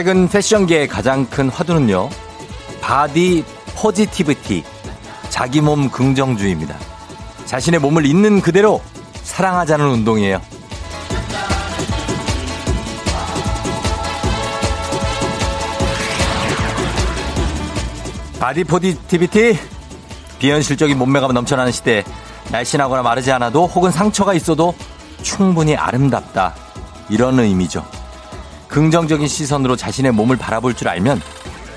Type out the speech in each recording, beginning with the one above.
최근 패션계의 가장 큰 화두는요. body positivity, 자기 몸 긍정주의입니다. 자신의 몸을 있는 그대로 사랑하자는 운동이에요. body positivity, 비현실적인 몸매가 넘쳐나는 시대, 날씬하거나 마르지 않아도 혹은 상처가 있어도 충분히 아름답다. 이런 의미죠. 긍정적인 시선으로 자신의 몸을 바라볼 줄 알면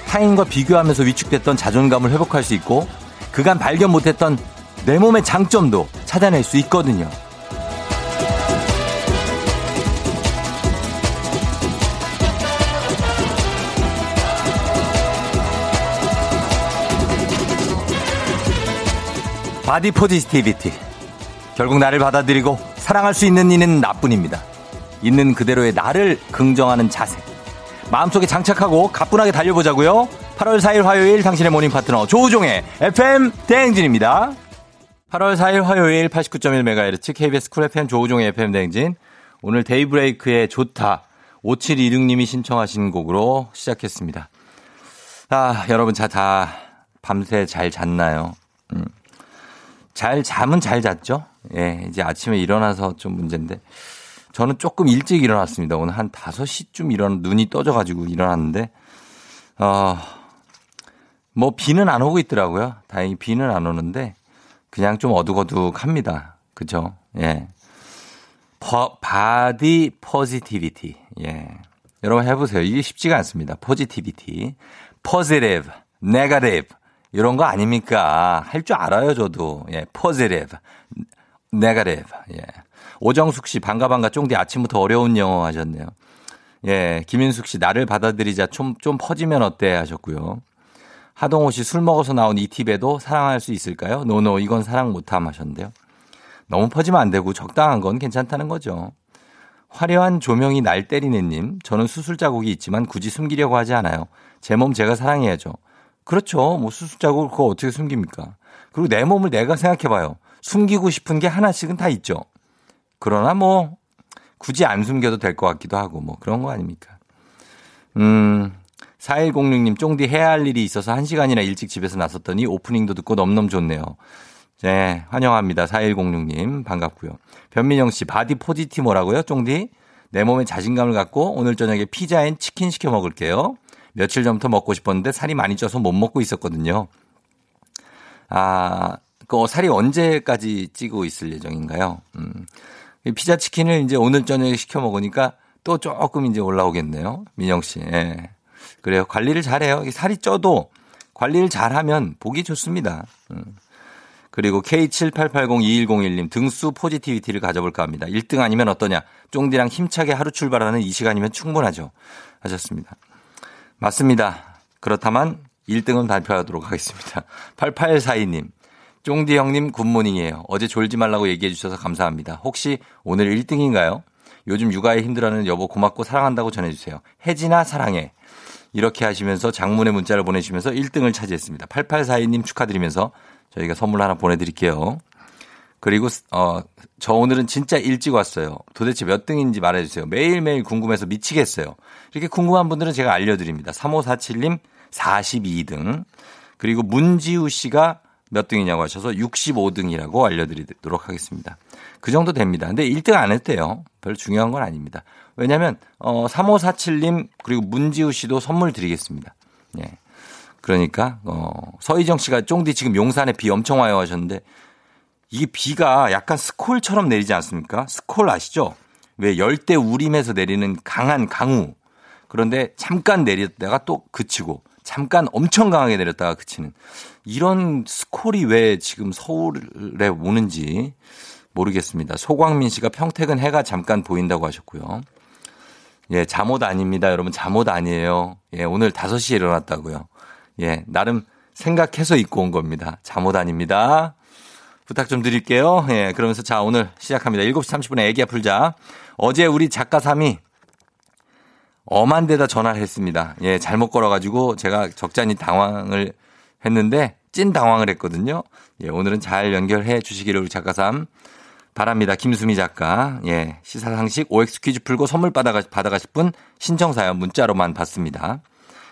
타인과 비교하면서 위축됐던 자존감을 회복할 수 있고 그간 발견 못했던 내 몸의 장점도 찾아낼 수 있거든요. body positivity. 결국 나를 받아들이고 사랑할 수 있는 이는 나뿐입니다. 있는 그대로의 나를 긍정하는 자세. 마음속에 장착하고 가뿐하게 달려보자고요. 8월 4일 화요일 당신의 모닝 파트너 조우종의 FM 대행진입니다. 8월 4일 화요일 89.1MHz KBS 쿨 FM 조우종의 FM 대행진. 오늘 데이브레이크의 좋다. 5726님이 신청하신 곡으로 시작했습니다. 아, 여러분 자, 다 밤새 잘 잤나요? 음. 잘 잠은 잘 잤죠? 예, 이제 아침에 일어나서 좀 문제인데. 저는 조금 일찍 일어났습니다. 오늘 한 5시쯤 일어나, 눈이 떠져가지고 일어났는데, 어, 뭐 비는 안 오고 있더라고요. 다행히 비는 안 오는데, 그냥 좀 어둑어둑합니다. 그죠? 예. 퍼, body positivity. 예. 여러분 해보세요. 이게 쉽지가 않습니다. positivity. negative. 이런 거 아닙니까? 할 줄 알아요, 저도. 예. negative. 예. 오정숙 씨, 반가 반가 쫑디 아침부터 어려운 영어 하셨네요. 예, 김인숙 씨, 나를 받아들이자 좀, 좀 퍼지면 어때 하셨고요. 하동호 씨, 술 먹어서 나온 이 팁에도 사랑할 수 있을까요? no no, 이건 사랑 못함 하셨는데요. 너무 퍼지면 안 되고 적당한 건 괜찮다는 거죠. 화려한 조명이 날 때리네님, 저는 수술 자국이 있지만 굳이 숨기려고 하지 않아요. 제 몸 제가 사랑해야죠. 그렇죠. 뭐 수술 자국을 그거 어떻게 숨깁니까? 그리고 내 몸을 내가 생각해 봐요. 숨기고 싶은 게 하나씩은 다 있죠. 그러나 뭐 굳이 안 숨겨도 될 것 같기도 하고 뭐 그런 거 아닙니까? 음, 4106님 쫑디 해야 할 일이 있어서 1시간이나 일찍 집에서 나섰더니 오프닝도 듣고 넘넘 좋네요. 네, 환영합니다. 4106님 반갑고요. 변민영 씨 body positive 뭐라고요? 쫑디? 내 몸에 자신감을 갖고 오늘 저녁에 피자 and 치킨 시켜 먹을게요. 며칠 전부터 먹고 싶었는데 살이 많이 쪄서 못 먹고 있었거든요. 아, 그 살이 언제까지 찌고 있을 예정인가요? 음. 피자 치킨을 이제 오늘 저녁에 시켜 먹으니까 또 조금 이제 올라오겠네요. 민영 씨. 예. 그래요. 관리를 잘해요. 살이 쪄도 관리를 잘하면 보기 좋습니다. 음. 그리고 K78802101님 등수 포지티비티를 가져볼까 합니다. 1등 아니면 어떠냐? 쫑디랑 힘차게 하루 출발하는 이 시간이면 충분하죠. 하셨습니다. 맞습니다. 그렇다면 1등은 발표하도록 하겠습니다. 8842님. 쫑디 형님 굿모닝이에요. 어제 졸지 말라고 얘기해 주셔서 감사합니다. 혹시 오늘 1등인가요? 요즘 육아에 힘들어하는 여보 고맙고 사랑한다고 전해주세요. 혜진아 사랑해. 이렇게 하시면서 장문의 문자를 보내주시면서 1등을 차지했습니다. 8842님 축하드리면서 저희가 선물 하나 보내드릴게요. 그리고 어, 저 오늘은 진짜 일찍 왔어요. 도대체 몇 등인지 말해주세요. 매일매일 궁금해서 미치겠어요. 이렇게 궁금한 분들은 제가 알려드립니다. 3547님 42등. 그리고 문지우 씨가 몇 등이냐고 하셔서 65등이라고 알려드리도록 하겠습니다. 그 정도 됩니다. 근데 1등 안 돼요. 별 중요한 건 아닙니다. 왜냐하면 어 3547님 그리고 문지우 씨도 선물 드리겠습니다. 예. 그러니까 어 서희정 씨가 쫑디 지금 용산에 비 엄청 와요 하셨는데 이게 비가 약간 스콜처럼 내리지 않습니까? 스콜 아시죠? 왜 열대 우림에서 내리는 강한 강우. 그런데 잠깐 내렸다가 또 그치고 잠깐 엄청 강하게 내렸다가 그치는 이런 스콜이 왜 지금 서울에 오는지 모르겠습니다. 소광민 씨가 평택은 해가 잠깐 보인다고 하셨고요. 예, 잠옷 아닙니다. 여러분, 잠옷 아니에요. 예, 오늘 5시에 일어났다고요. 예, 나름 생각해서 입고 온 겁니다. 잠옷 아닙니다. 부탁 좀 드릴게요. 예, 그러면서 자, 오늘 시작합니다. 7시 30분에 애기야 풀자. 어제 우리 작가 3이 엄한 데다 전화를 했습니다. 예, 잘못 걸어가지고 제가 적잖이 당황을 했는데 찐 당황을 했거든요. 예, 오늘은 잘 연결해 주시기를 우리 작가 3 바랍니다. 김수미 작가. 예. 시사상식 OX 퀴즈 풀고 선물 받아가, 받아가실 분 신청사연 문자로만 받습니다.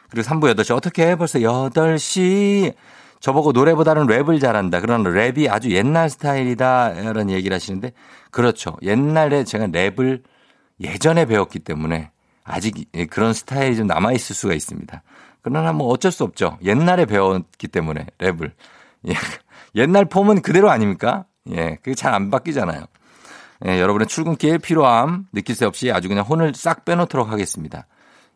그리고 3부 8시 어떻게 벌써 8시 저보고 노래보다는 랩을 잘한다. 그런 랩이 아주 옛날 스타일이다. 이런 얘기를 하시는데 그렇죠. 옛날에 제가 랩을 예전에 배웠기 때문에 아직 그런 스타일이 좀 남아있을 수가 있습니다. 그러나 뭐 어쩔 수 없죠. 옛날에 배웠기 때문에 랩을. 예. 옛날 폼은 그대로 아닙니까? 예. 그게 잘 안 바뀌잖아요. 예, 여러분의 출근길 피로함 느낄 새 없이 아주 그냥 혼을 싹 빼놓도록 하겠습니다.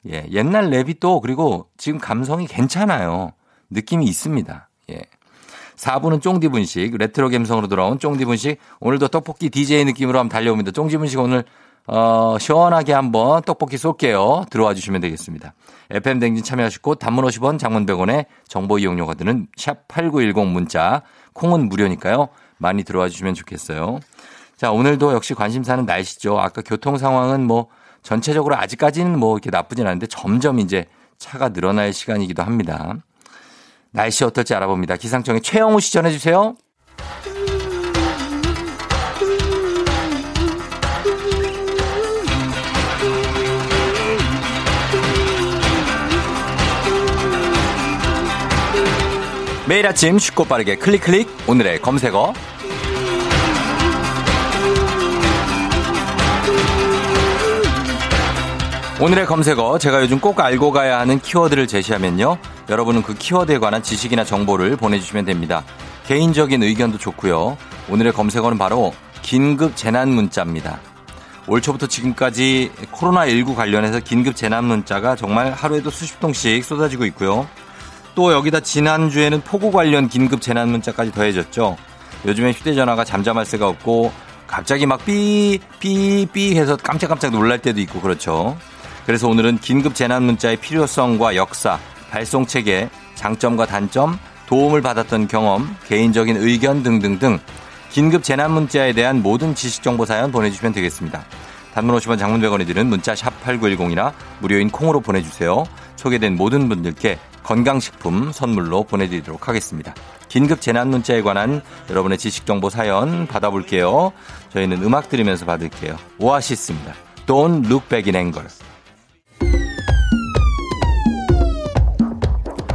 예. 옛날 랩이 또 그리고 지금 감성이 괜찮아요. 느낌이 있습니다. 예. 4부는 쫑디 분식, 레트로 감성으로 돌아온 쫑디 분식. 오늘도 떡볶이 DJ 느낌으로 한번 달려봅니다. 쫑디 분식 오늘 어, 시원하게 한번 떡볶이 쏠게요. 들어와 주시면 되겠습니다. FM 댕진 참여하시고 단문 50원 장문 100원에 정보 이용료가 드는 샵 8910 문자 콩은 무료니까요. 많이 들어와 주시면 좋겠어요. 자, 오늘도 역시 관심사는 날씨죠. 아까 교통 상황은 뭐 전체적으로 아직까지는 뭐 이렇게 나쁘진 않은데 점점 이제 차가 늘어날 시간이기도 합니다. 날씨 어떨지 알아봅니다. 기상청의 최영우 씨 전해주세요. 매일 아침 쉽고 빠르게 클릭 클릭. 오늘의 검색어. 오늘의 검색어 제가 요즘 꼭 알고 가야 하는 키워드를 제시하면요. 여러분은 그 키워드에 관한 지식이나 정보를 보내주시면 됩니다. 개인적인 의견도 좋고요. 오늘의 검색어는 바로 긴급 재난 문자입니다. 올 초부터 지금까지 코로나19 관련해서 긴급 재난 문자가 정말 하루에도 수십 통씩 쏟아지고 있고요 또 여기다 지난주에는 폭우 관련 긴급 재난 문자까지 더해졌죠. 요즘에 휴대전화가 잠잠할 새가 없고 갑자기 막 삐, 삐, 삐 해서 깜짝깜짝 놀랄 때도 있고 그렇죠. 그래서 오늘은 긴급 재난 문자의 필요성과 역사, 발송 체계, 장점과 단점, 도움을 받았던 경험, 개인적인 의견 등등등 긴급 재난 문자에 대한 모든 지식 정보 사연 보내주시면 되겠습니다. 단문 50원 장문 100원이 드는 문자 샵 8910이나 무료인 콩으로 보내주세요. 소개된 모든 분들께 건강식품 선물로 보내드리도록 하겠습니다. 긴급 재난 문자에 관한 여러분의 지식 정보 사연 받아볼게요. 저희는 음악 들으면서 받을게요. 오아시스입니다. Don't look back in anger.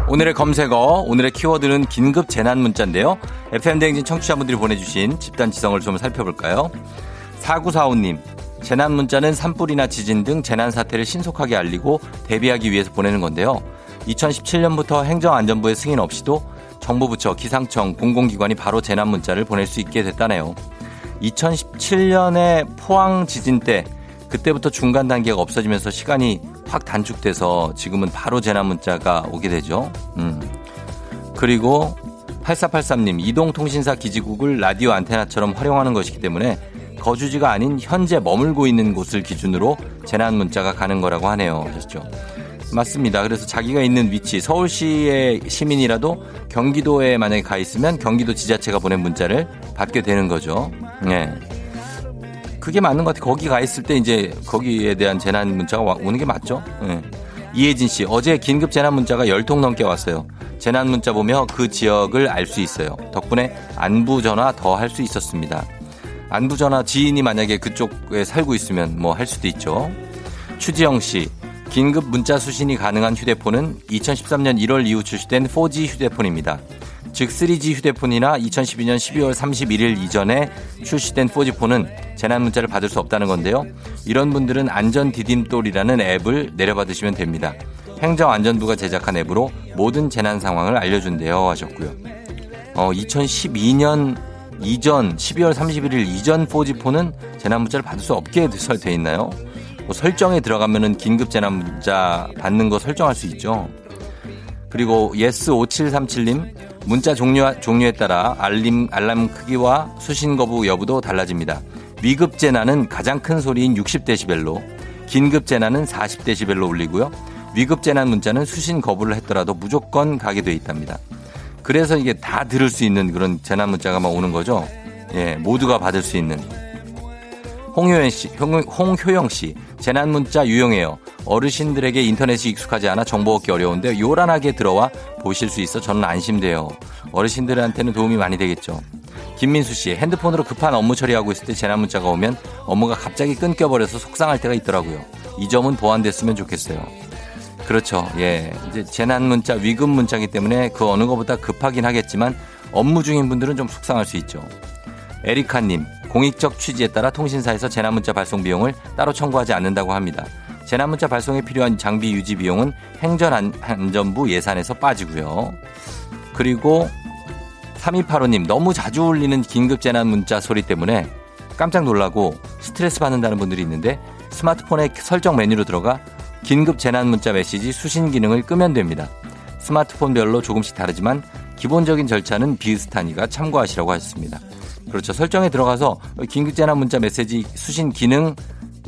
오늘의 검색어, 오늘의 키워드는 긴급 재난 문자인데요. FM대행진 청취자분들이 보내주신 집단 지성을 좀 살펴볼까요? 4945님, 재난 문자는 산불이나 지진 등 재난 사태를 신속하게 알리고 대비하기 위해서 보내는 건데요. 2017년부터 행정안전부의 승인 없이도 정부 부처, 기상청, 공공기관이 바로 재난 문자를 보낼 수 있게 됐다네요. 2017년에 포항 지진 때 그때부터 중간 단계가 없어지면서 시간이 확 단축돼서 지금은 바로 재난 문자가 오게 되죠. 음. 그리고 8483님, 이동통신사 기지국을 라디오 안테나처럼 활용하는 것이기 때문에 거주지가 아닌 현재 머물고 있는 곳을 기준으로 재난 문자가 가는 거라고 하네요. 하셨죠. 맞습니다. 그래서 자기가 있는 위치, 서울시의 시민이라도 경기도에 만약에 가 있으면 경기도 지자체가 보낸 문자를 받게 되는 거죠. 네. 그게 맞는 것 같아요. 거기 가 있을 때 이제 거기에 대한 재난 문자가 오는 게 맞죠. 네. 이혜진 씨, 어제 긴급 재난 문자가 열 통 넘게 왔어요. 재난 문자 보며 그 지역을 알 수 있어요. 덕분에 안부 전화 더 할 수 있었습니다. 안부 전화 지인이 만약에 그쪽에 살고 있으면 뭐 할 수도 있죠. 추지영 씨, 긴급 문자 수신이 가능한 휴대폰은 2013년 1월 이후 출시된 4G 휴대폰입니다. 즉 3G 휴대폰이나 2012년 12월 31일 이전에 출시된 4G폰은 재난 문자를 받을 수 없다는 건데요. 이런 분들은 안전 디딤돌이라는 앱을 내려받으시면 됩니다. 행정안전부가 제작한 앱으로 모든 재난 상황을 알려준대요 하셨고요. 어, 2012년 이전 12월 31일 이전 4G폰은 재난 문자를 받을 수 없게 돼 있나요? 뭐 설정에 들어가면은 긴급 재난 문자 받는 거 설정할 수 있죠. 그리고 yes 5737님 문자 종류, 종류에 따라 알림, 알람 크기와 수신 거부 여부도 달라집니다. 위급 재난은 가장 큰 소리인 60dB로 긴급 재난은 40dB로 울리고요. 위급 재난 문자는 수신 거부를 했더라도 무조건 가게 돼 있답니다. 그래서 이게 다 들을 수 있는 그런 재난 문자가 막 오는 거죠. 예, 모두가 받을 수 있는. 홍효연 씨, 홍효영 씨, 재난 문자 유용해요. 어르신들에게 인터넷이 익숙하지 않아 정보 얻기 어려운데 요란하게 들어와 보실 수 있어 저는 안심돼요. 어르신들한테는 도움이 많이 되겠죠. 김민수 씨, 핸드폰으로 급한 업무 처리하고 있을 때 재난 문자가 오면 업무가 갑자기 끊겨버려서 속상할 때가 있더라고요. 이 점은 보완됐으면 좋겠어요. 그렇죠. 예. 이제 재난 문자, 위급 문자기 때문에 그 어느 것보다 급하긴 하겠지만 업무 중인 분들은 좀 속상할 수 있죠. 에리카님, 공익적 취지에 따라 통신사에서 재난 문자 발송 비용을 따로 청구하지 않는다고 합니다. 재난 문자 발송에 필요한 장비 유지 비용은 행전안전부 예산에서 빠지고요. 그리고 3285님 너무 자주 울리는 긴급 재난 문자 소리 때문에 깜짝 놀라고 스트레스 받는다는 분들이 있는데 스마트폰의 설정 메뉴로 들어가 긴급 재난 문자 메시지 수신 기능을 끄면 됩니다. 스마트폰별로 조금씩 다르지만 기본적인 절차는 비슷하니까 참고하시라고 하셨습니다. 그렇죠. 설정에 들어가서 긴급 재난 문자 메시지 수신 기능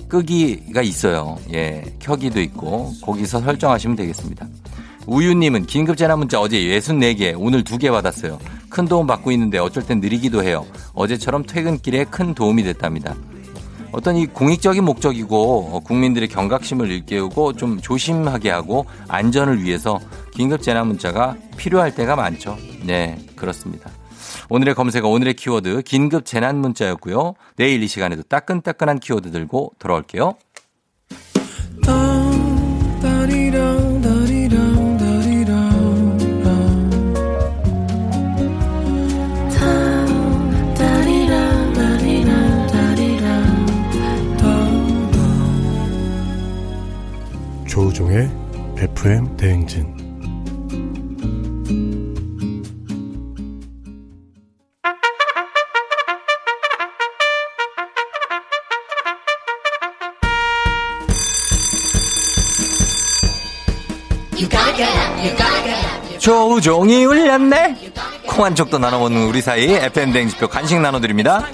끄기가 있어요. 예, 켜기도 있고 거기서 설정하시면 되겠습니다. 우유님은 긴급 재난 문자 어제 64개, 오늘 2개 받았어요. 큰 도움 받고 있는데 어쩔 땐 느리기도 해요. 어제처럼 퇴근길에 큰 도움이 됐답니다. 어떤 이 공익적인 목적이고 어, 국민들의 경각심을 일깨우고 좀 조심하게 하고 안전을 위해서 긴급 재난 문자가 필요할 때가 많죠. 네, 그렇습니다. 오늘의 검색어, 오늘의 키워드, 긴급 재난 문자였고요. 내일 이 시간에도 따끈따끈한 키워드 들고 돌아올게요. 조우종의 FM 대행진 조종이 울렸네. 콩 한 쪽도 나눠 먹는 우리 사이 FM 댕지표 간식 나눠드립니다.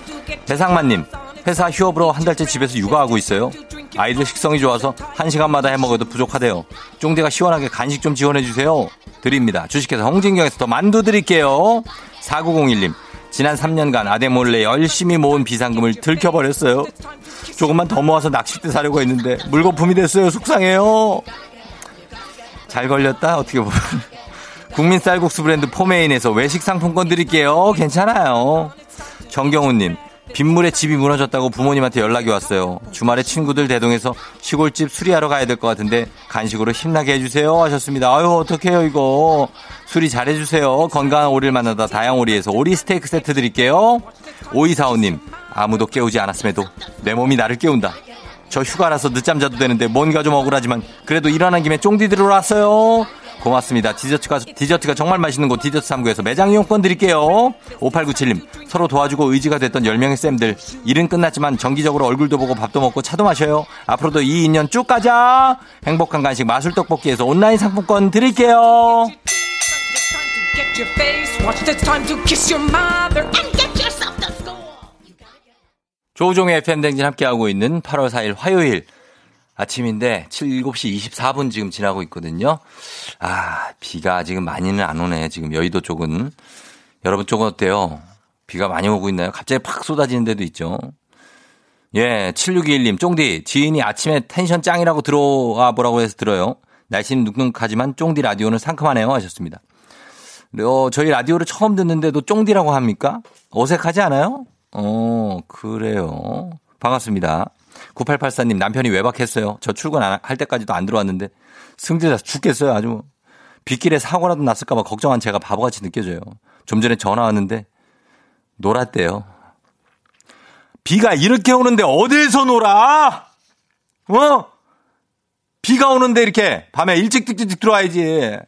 배상만님, 회사 휴업으로 한 달째 집에서 육아하고 있어요. 아이들 식성이 좋아서 한 시간마다 해먹어도 부족하대요. 쫑대가 시원하게 간식 좀 지원해주세요. 드립니다. 주식회사 홍진경에서 더 만두 드릴게요. 4901님, 지난 3년간 아대 몰래 열심히 모은 비상금을 들켜버렸어요. 조금만 더 모아서 낚싯대 사려고 했는데 물거품이 됐어요. 속상해요. 잘 걸렸다 어떻게 보면 국민 쌀국수 브랜드 포메인에서 외식 상품권 드릴게요 괜찮아요 정경훈님 빗물에 집이 무너졌다고 부모님한테 연락이 왔어요. 주말에 친구들 대동해서 시골집 수리하러 가야 될 것 같은데 간식으로 힘나게 해주세요 하셨습니다. 아유 어떡해요 이거. 수리 잘해주세요. 건강한 오리를 만나다 다양오리에서 오리 스테이크 세트 드릴게요. 오이사오님 아무도 깨우지 않았음에도 내 몸이 나를 깨운다. 저 휴가라서 늦잠 자도 되는데 뭔가 좀 억울하지만 그래도 일어난 김에 쫑디 들어왔어요. 고맙습니다. 디저트가, 디저트가 정말 맛있는 곳 디저트 3구에서 매장 이용권 드릴게요. 5897님, 서로 도와주고 의지가 됐던 10명의 쌤들. 일은 끝났지만 정기적으로 얼굴도 보고 밥도 먹고 차도 마셔요. 앞으로도 이 인연 쭉 가자. 행복한 간식 마술 떡볶이에서 온라인 상품권 드릴게요. 조종의 FM댕진 함께하고 있는 8월 4일 화요일 아침인데 7, 7시 24분 지금 지나고 있거든요. 아, 비가 지금 많이는 안 오네. 지금 여의도 쪽은. 여러분 쪽은 어때요? 비가 많이 오고 있나요? 갑자기 팍 쏟아지는 데도 있죠. 예, 7621님, 쫑디, 지인이 아침에 텐션 짱이라고 들어와 보라고 해서 들어요. 날씨는 눅눅하지만 쫑디 라디오는 상큼하네요. 하셨습니다. 어, 저희 라디오를 처음 듣는데도 쫑디라고 합니까? 어색하지 않아요? 어, 그래요. 반갑습니다. 9884님 남편이 외박했어요. 저 출근할 때까지도 안 들어왔는데 승질나서 죽겠어요. 아주 빗길에 사고라도 났을까봐 걱정한 제가 바보같이 느껴져요. 좀 전에 전화 왔는데 놀았대요. 비가 이렇게 오는데 어디에서 놀아? 어? 비가 오는데 이렇게 밤에 일찍 일찍 들어와야지.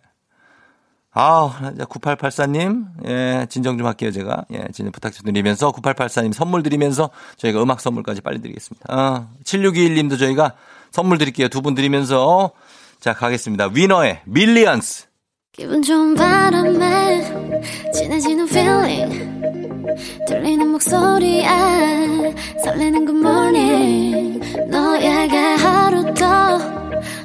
아, 9884님, 예, 진정 좀 할게요, 제가. 예, 진정 부탁 좀 드리면서, 9884님 선물 드리면서, 저희가 음악 선물까지 빨리 드리겠습니다. 아, 7621님도 저희가 선물 드릴게요. 두 분 드리면서, 자, 가겠습니다. 위너의 밀리언스. 기분 좋은 바람에 진해지는 feeling 들리는 목소리에 설레는 good morning 너에게 하루 더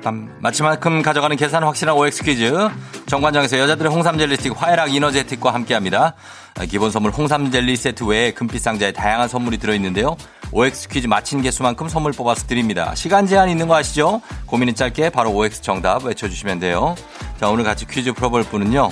빰빰빰빰빰. 마치만큼 가져가는 계산 확실한 OX 퀴즈. 정관장에서 여자들의 홍삼 젤리 스틱 화해락 이너제틱과 함께합니다. 기본 선물 홍삼 젤리 세트 외에 금빛 상자에 다양한 선물이 들어있는데요. OX 퀴즈 마친 개수만큼 선물 뽑아서 드립니다. 시간 제한 있는 거 아시죠? 고민은 짧게 바로 OX 정답 외쳐주시면 돼요. 자 오늘 같이 퀴즈 풀어볼 분은요.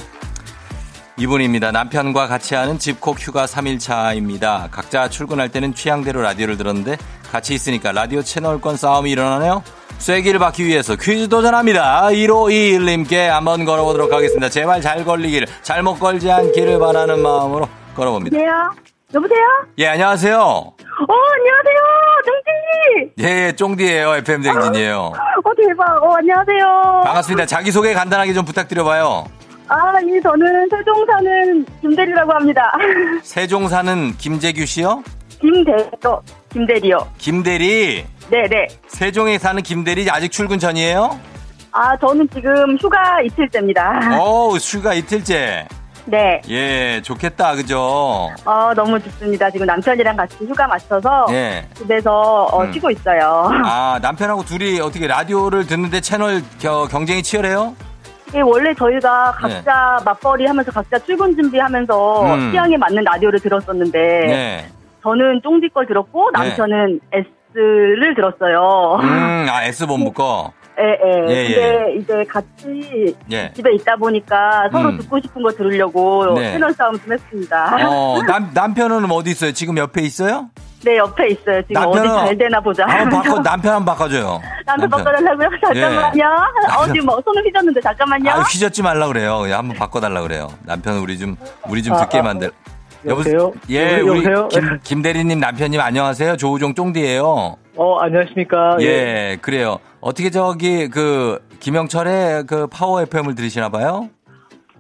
이분입니다. 남편과 같이 하는 집콕 휴가 3일차입니다. 각자 출근할 때는 취향대로 라디오를 들었는데 같이 있으니까 라디오 채널권 싸움이 일어나네요. 쐐기를 받기 위해서 퀴즈 도전합니다. 1521님께 한번 걸어보도록 하겠습니다. 제발 잘 걸리기를, 잘못 걸지 않기를 바라는 마음으로 걸어봅니다. 여보세요? 여보세요? 예, 안녕하세요. 어, 안녕하세요. 정진이! 예, 예, 쫑디예요 FM 댕진이에요. 어, 대박. 어, 안녕하세요. 반갑습니다. 자기소개 간단하게 좀 부탁드려봐요. 아, 예, 저는 세종 사는 김대리라고 합니다. 세종 사는 김재규 씨요? 김대리요. 김대리요. 김대리. 네네. 세종에 사는 김대리 아직 출근 전이에요? 아, 저는 지금 휴가 이틀째입니다. 어우, 휴가 이틀째. 네. 예, 좋겠다, 그죠? 어, 너무 좋습니다. 지금 남편이랑 같이 휴가 맞춰서 예. 집에서 어, 음. 쉬고 있어요. 아, 남편하고 둘이 어떻게 라디오를 듣는데 채널 겨- 경쟁이 치열해요? 이게 원래 저희가 각자 맞벌이 하면서 각자 출근 준비하면서 네. 음. 취향에 맞는 라디오를 들었었는데 네. 저는 쫑디 걸 들었고 네. 남편은 S를 들었어요. 음, 아, S본부 거? 예, 예. 예, 근데 이제 같이 예. 집에 있다 보니까 서로 음. 듣고 싶은 거 들으려고 네. 채널 싸움 좀 했습니다. 어, 남, 남편은 어디 있어요? 지금 옆에 있어요? 네, 옆에 있어요. 지금 어디 남편은 잘 되나 보자. 한번 바꿔, 남편 한번 바꿔줘요. 남편 바꿔달라고요? 잠깐만요. 어, 지금 뭐 손을 휘졌는데 잠깐만요. 아, 휘젓지 말라 그래요. 그냥 한번 바꿔달라 그래요. 남편 우리 좀, 우리 좀 아, 듣게 아, 만들. 여보세요? 예, 우리 여보세요? 김, 김 대리님 남편님 안녕하세요. 조우종 쫑디예요 어, 안녕하십니까. 예, 그래요. 어떻게 저기 그 김영철의 그 파워 FM을 들으시나 봐요?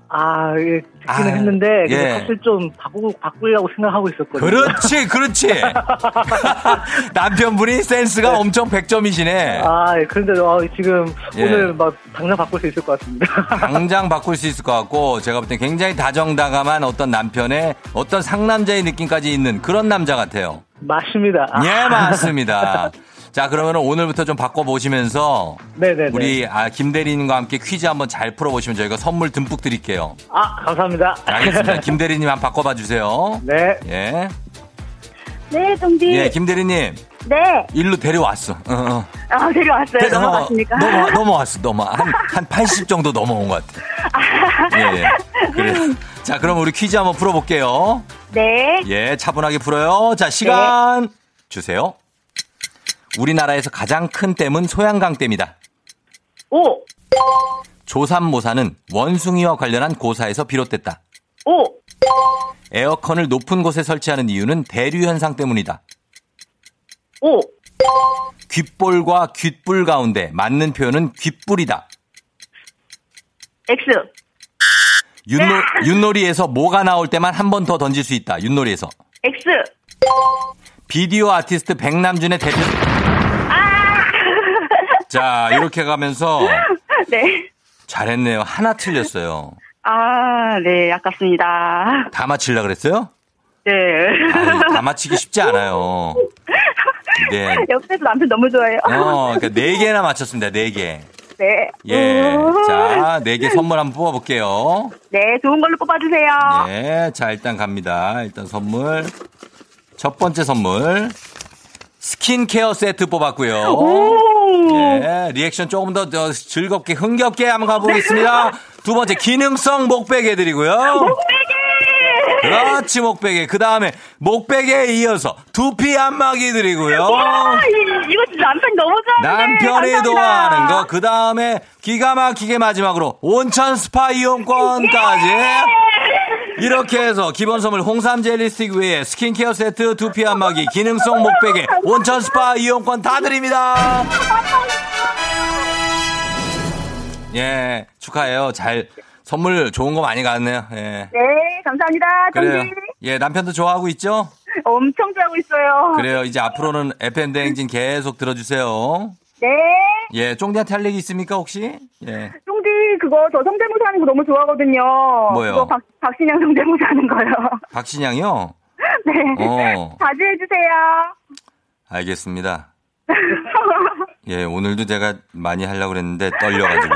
아, 예, 듣기는 아, 했는데, 예. 사실 좀 바꾸고, 바꾸려고 생각하고 있었거든요. 그렇지, 그렇지. 남편분이 센스가 엄청 100점이시네. 아, 예, 그런데, 어, 지금, 예. 오늘 막, 당장 바꿀 수 있을 것 같습니다. 당장 바꿀 수 있을 것 같고 제가 볼때 굉장히 다정다감한 어떤 남편의 어떤 상남자의 느낌까지 있는 그런 남자 같아요. 맞습니다. 아, 예, 맞습니다. 자, 그러면 오늘부터 좀 바꿔보시면서 네네네. 우리 아, 김대리님과 함께 퀴즈 한번 잘 풀어보시면 저희가 선물 듬뿍 드릴게요. 아, 감사합니다. 알겠습니다. 김대리님 한번 바꿔봐 주세요. 네. 예. 네, 정디. 예, 김대리님. 네. 일로 데려왔어. 어, 어. 아, 데려왔어요. 데- 넘어갔습니까? 어, 넘어, 넘어왔어. 넘어. 한, 한 80 정도 넘어온 것 같아. 예, 예. 그래. 자, 그럼 우리 퀴즈 한번 풀어볼게요. 네. 예, 차분하게 풀어요. 자, 시간 주세요. 우리나라에서 가장 큰 댐은 소양강 댐이다. 오, 조삼모사는 원숭이와 관련한 고사에서 비롯됐다. 오, 에어컨을 높은 곳에 설치하는 이유는 대류 현상 때문이다. 오, 귓볼과 귓불 가운데 맞는 표현은 귓불이다. X. 윷놀, 윷놀이에서 뭐가 나올 때만 한 번 더 던질 수 있다. 윷놀이에서. X. 비디오 아티스트 백남준의 대표. 자, 이렇게 가면서 네. 잘했네요. 하나 틀렸어요. 아, 네, 아깝습니다. 다 맞히려 그랬어요? 네. 아이, 다 맞히기 쉽지 않아요. 네. 옆에서 남편 너무 좋아해요. 어, 그러니까 네 개나 맞췄습니다. 네 개. 네. 예. 음. 자, 네 개 선물 한번 뽑아볼게요. 네, 좋은 걸로 뽑아주세요. 예. 자, 일단 갑니다. 일단 선물. 첫 번째 선물. 스킨케어 세트 뽑았고요. 오. 예, 리액션 조금 더, 더 즐겁게, 흥겹게 한번 가보겠습니다. 두 번째, 기능성 목베개 드리고요. 그렇지, 목베개. 그 다음에, 목베개에 이어서 두피 안마기 드리고요. 아, 이- 이거 진짜 남편이 너무 좋아하는데. 남편이. 좋아하는 거. 그 다음에, 기가 막히게 마지막으로, 온천 스파 이용권까지. 이렇게 해서 기본 선물 홍삼 젤리 스틱 외에 스킨케어 세트, 두피 안마기, 기능성 목베개, 온천 스파 이용권 다 드립니다. 예, 축하해요. 잘 선물 좋은 거 많이 갔네요. 예. 네, 감사합니다. 그래요. 예, 남편도 좋아하고 있죠? 엄청 좋아하고 있어요. 그래요. 이제 앞으로는 FM 대행진 계속 들어주세요. 네. 예, 쫑디한테 할 얘기 있습니까, 혹시? 예. 쫑디 그거 저 성대모사 하는 거 너무 좋아하거든요. 뭐요? 그거 박, 박신양 성대모사 하는 거요. 박신양이요? 네. 어, 자주 해주세요. 알겠습니다. 예, 오늘도 제가 많이 하려고 그랬는데 떨려가지고.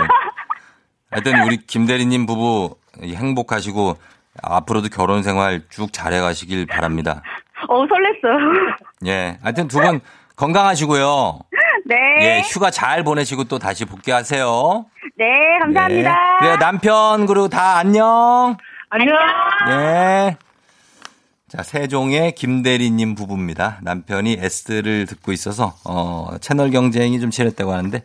하여튼 우리 김대리님 부부 행복하시고 앞으로도 결혼 생활 쭉 잘해 가시길 바랍니다. 어 설렜어요. 예, 하여튼 두 분 건강하시고요. 네. 예, 휴가 잘 보내시고 또 다시 복귀하세요. 네, 감사합니다. 예. 그래요, 남편 그리고 다 안녕. 안녕. 예. 자, 세종의 김대리님 부부입니다. 남편이 S를 듣고 있어서, 어, 채널 경쟁이 좀 치렀다고 하는데,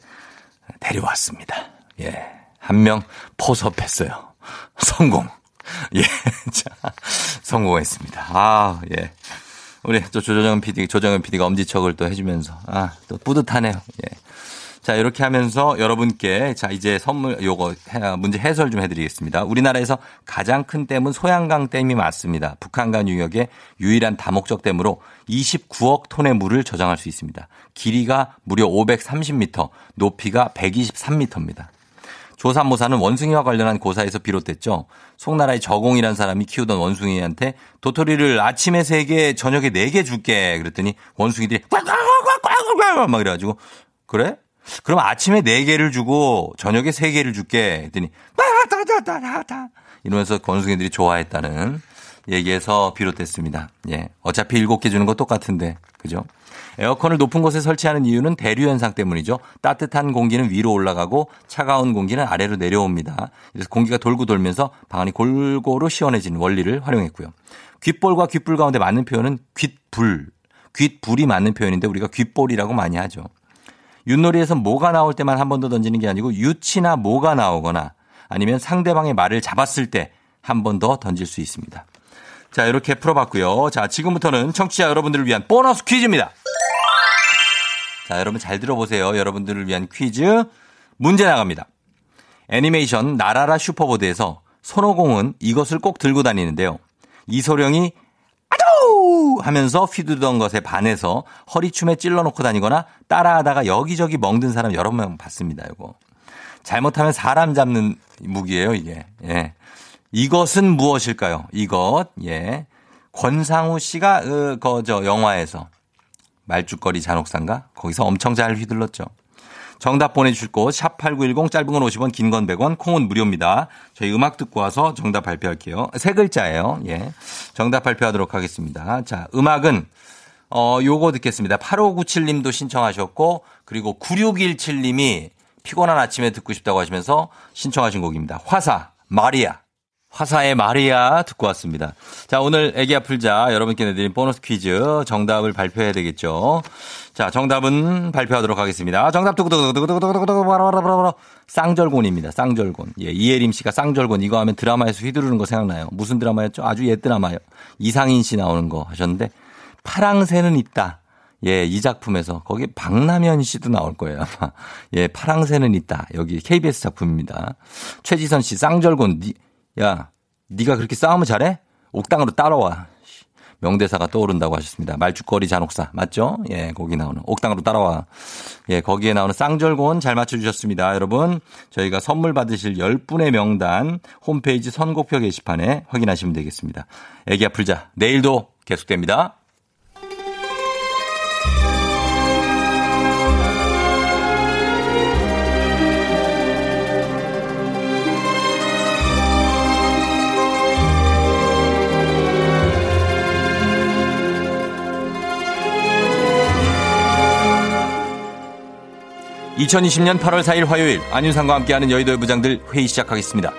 데려왔습니다. 예. 한 명 포섭했어요. 성공. 예. 자, 성공했습니다. 아, 예. 우리 또 조정현 PD, 조정현 PD가 엄지척을 또 해주면서, 아, 또 뿌듯하네요. 예. 자, 이렇게 하면서 여러분께 자, 이제 선물 요거 해- 문제 해설 좀 해드리겠습니다. 우리나라에서 가장 큰 댐은 소양강 댐이 맞습니다. 북한강 유역의 유일한 다목적 댐으로 29억 톤의 물을 저장할 수 있습니다. 길이가 무려 530m, 높이가 123m입니다. 조삼모사는 원숭이와 관련한 고사에서 비롯됐죠. 송나라의 저공이란 사람이 키우던 원숭이한테 도토리를 아침에 3개, 저녁에 4개 줄게. 그랬더니 원숭이들이 꽉꽉꽉꽉꽉꽉 막 이래가지고 그래? 그럼 아침에 4개를 주고 저녁에 3개를 줄게. 했더니 따다다다다 이러면서 원숭이들이 좋아했다는 얘기에서 비롯됐습니다. 예. 어차피 7개 주는 거 똑같은데. 그죠? 에어컨을 높은 곳에 설치하는 이유는 대류 현상 때문이죠. 따뜻한 공기는 위로 올라가고 차가운 공기는 아래로 내려옵니다. 그래서 공기가 돌고 돌면서 방 안이 골고루 시원해지는 원리를 활용했고요. 귓볼과 귓불 가운데 맞는 표현은 귓불. 귓불이 맞는 표현인데 우리가 귓볼이라고 많이 하죠. 윷놀이에서 뭐가 나올 때만 한 번 더 던지는 게 아니고 유치나 뭐가 나오거나 아니면 상대방의 말을 잡았을 때 한 번 더 던질 수 있습니다. 자, 이렇게 풀어봤고요. 자, 지금부터는 청취자 여러분들을 위한 보너스 퀴즈입니다. 자, 여러분 잘 들어보세요. 여러분들을 위한 퀴즈 문제 나갑니다. 애니메이션 나라라 슈퍼보드에서 손오공은 이것을 꼭 들고 다니는데요. 이소룡이 아주 하면서 휘두던 것에 반해서 허리춤에 찔러놓고 다니거나 따라하다가 여기저기 멍든 사람 여러 명 봤습니다. 이거 잘못하면 사람 잡는 무기예요. 이게 예. 이것은 무엇일까요? 이것 예 권상우 씨가 어, 그저 영화에서 말죽거리 잔혹사인가 거기서 엄청 잘 휘둘렀죠. 정답 보내주실 곳, 샵8910, 짧은 건 50원, 긴 건 100원, 콩은 무료입니다. 저희 음악 듣고 와서 정답 발표할게요. 세 글자예요. 예. 정답 발표하도록 하겠습니다. 자, 음악은, 어, 요거 듣겠습니다. 8597님도 신청하셨고, 그리고 9617님이 피곤한 아침에 듣고 싶다고 하시면서 신청하신 곡입니다. 화사, 마리아. 화사의 마리아 듣고 왔습니다. 자, 오늘 애기 아플자 여러분께 내드린 보너스 퀴즈 정답을 발표해야 되겠죠. 자, 정답은 발표하도록 하겠습니다. 정답 두구두구두구두구두구두구 바로바로바로 쌍절곤입니다. 쌍절곤. 예, 이혜림 씨가 쌍절곤 이거 하면 드라마에서 휘두르는 거 생각나요. 무슨 드라마였죠? 아주 옛 드라마요. 이상인 씨 나오는 거 하셨는데 파랑새는 있다. 예, 이 작품에서 거기 박남현 씨도 나올 거예요. 아마. 예, 파랑새는 있다. 여기 KBS 작품입니다. 최지선 씨 쌍절곤 니, 야, 네가 그렇게 싸움을 잘해? 옥당으로 따라와. 명대사가 떠오른다고 하셨습니다. 말죽거리 잔혹사 맞죠? 예, 거기 나오는 옥당으로 따라와. 예, 거기에 나오는 쌍절곤 잘 맞춰주셨습니다. 여러분, 저희가 선물 받으실 10분의 명단 홈페이지 선곡표 게시판에 확인하시면 되겠습니다. 애기 아플자 내일도 계속됩니다. (2020년 8월 4일) 화요일 안윤상과 함께하는 여의도의 부장들 회의 시작하겠습니다.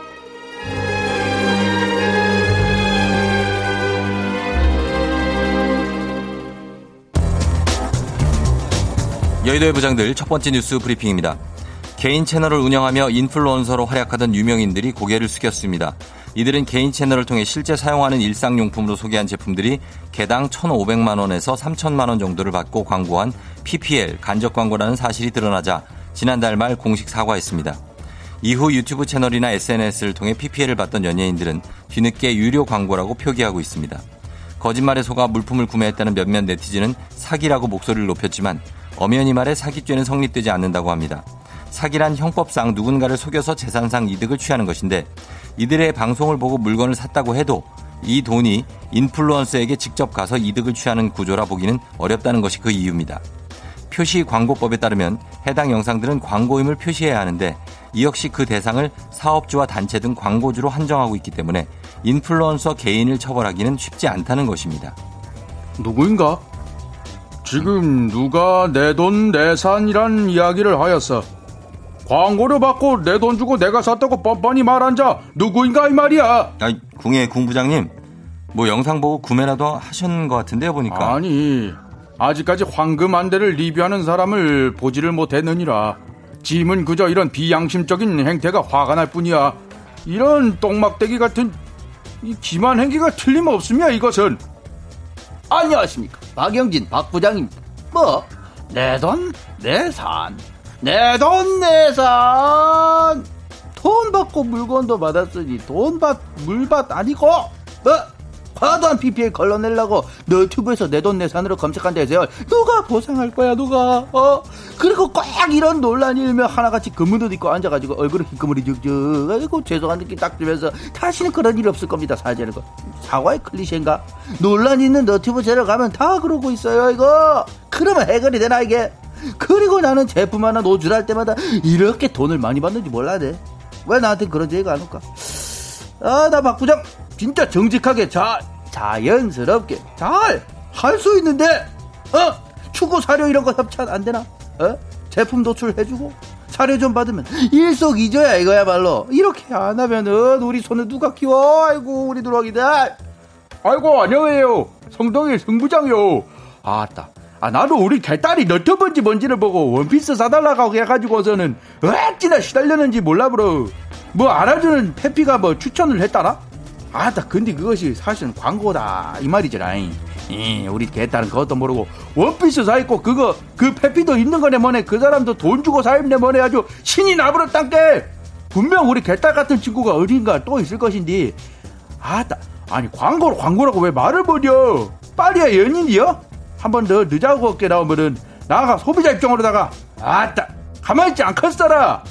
여의도의 부장들 첫 번째 뉴스 브리핑입니다. 개인 채널을 운영하며 인플루언서로 활약하던 유명인들이 고개를 숙였습니다. 이들은 개인 채널을 통해 실제 사용하는 일상용품으로 소개한 제품들이 개당 1,500만 원에서 3천만 원 정도를 받고 광고한 PPL 간접 광고라는 사실이 드러나자 지난달 말 공식 사과했습니다. 이후 유튜브 채널이나 SNS를 통해 PPL을 받던 연예인들은 뒤늦게 유료 광고라고 표기하고 있습니다. 거짓말에 속아 물품을 구매했다는 몇몇 네티즌은 사기라고 목소리를 높였지만 엄연히 말해 사기죄는 성립되지 않는다고 합니다. 사기란 형법상 누군가를 속여서 재산상 이득을 취하는 것인데 이들의 방송을 보고 물건을 샀다고 해도 이 돈이 인플루언서에게 직접 가서 이득을 취하는 구조라 보기는 어렵다는 것이 그 이유입니다. 표시 광고법에 따르면 해당 영상들은 광고임을 표시해야 하는데 이 역시 그 대상을 사업주와 단체 등 광고주로 한정하고 있기 때문에 인플루언서 개인을 처벌하기는 쉽지 않다는 것입니다. 누구인가? 지금 누가 내 돈 내산이란 이야기를 하였어. 광고료 받고 내 돈 주고 내가 샀다고 뻔뻔히 말한 자 누구인가 이 말이야. 아니, 궁예 궁 부장님, 뭐 영상 보고 구매라도 하신 것 같은데요 보니까. 아니 아직까지 황금 안대를 리뷰하는 사람을 보지를 못했느니라. 짐은 그저 이런 비양심적인 행태가 화가 날 뿐이야. 이런 똥막대기 같은 이 기만 행기가 틀림없으며 이것은 안녕하십니까 박영진 박 부장입니다 뭐 내 돈 내산 내 돈 내산. 돈 받고 물건도 받았으니 돈받 물받 아니고 뭐 과도한 PPL 걸러내려고 너튜브에서 내 돈 내산으로 검색한 대세요. 누가 보상할 거야 누가? 어? 그리고 꼭 이런 논란이 일면 하나같이 검은 옷 입고 앉아가지고 얼굴에 흰꺼물이 쭉쭉 아이고 죄송한 느낌 딱 주면서 다시는 그런 일 없을 겁니다 사죄는. 거 사과의 클리셰인가? 논란 있는 너튜브 제로 가면 다 그러고 있어요 이거. 그러면 해결이 되나 이게 그리고 나는 제품 하나 노출할 때마다 이렇게 돈을 많이 받는지 몰라네 왜 나한테 그런 얘기가 안 올까? 아 나 박 부장 진짜 정직하게 자, 자연스럽게 잘 할 수 있는데 어? 추구 사료 이런 거 협찬 안 되나? 어? 제품 노출해주고 사료 좀 받으면 일석이조야 이거야말로. 이렇게 안 하면은 우리 손을 누가 키워? 아이고 우리 누렁이들. 아이고 안녕해요. 성동일 성부장요. 아따 아 나도 우리 개딸이 너튜브인지 뭔지를 보고 원피스 사달라고 해가지고서는 어찌나 시달렸는지 몰라 브로. 뭐 알아주는 페피가 뭐 추천을 했다나 아따 근데 그것이 사실은 광고다. 이 말이잖아 이 우리 개딸은 그것도 모르고 원피스 사입고 그거 그 페피도 있는 거네 뭐네. 그 사람도 돈 주고 사입네 뭐네. 아주 신이 나버렸단께. 분명 우리 개딸 같은 친구가 어딘가 또 있을 것인데. 아따 아니 광고로 광고라고 왜 말을 버려? 빨리야 연인이요 한 번 더 늦자고 어깨 나오면은 나가 소비자 입장으로다가 아따 가만히 있지 않겠어라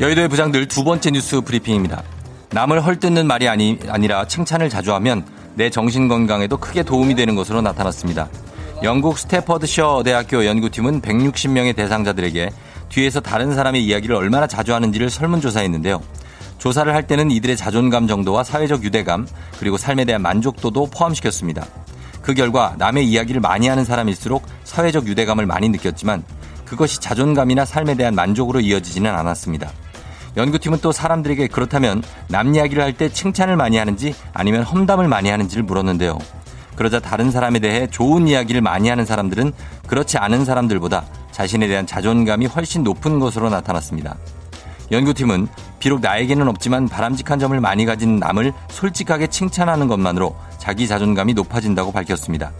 여의도의 부장들 두 번째 뉴스 브리핑입니다. 남을 헐뜯는 말이 아니, 아니라 칭찬을 자주 하면 내 정신 건강에도 크게 도움이 되는 것으로 나타났습니다. 영국 스태퍼드셔 대학교 연구팀은 160명의 대상자들에게 뒤에서 다른 사람의 이야기를 얼마나 자주 하는지를 설문조사했는데요. 조사를 할 때는 이들의 자존감 정도와 사회적 유대감 그리고 삶에 대한 만족도도 포함시켰습니다. 그 결과 남의 이야기를 많이 하는 사람일수록 사회적 유대감을 많이 느꼈지만 그것이 자존감이나 삶에 대한 만족으로 이어지지는 않았습니다. 연구팀은 또 사람들에게 그렇다면 남 이야기를 할 때 칭찬을 많이 하는지 아니면 험담을 많이 하는지를 물었는데요. 그러자 다른 사람에 대해 좋은 이야기를 많이 하는 사람들은 그렇지 않은 사람들보다 자신에 대한 자존감이 훨씬 높은 것으로 나타났습니다. 연구팀은 비록 나에게는 없지만 바람직한 점을 많이 가진 남을 솔직하게 칭찬하는 것만으로 자기 자존감이 높아진다고 밝혔습니다.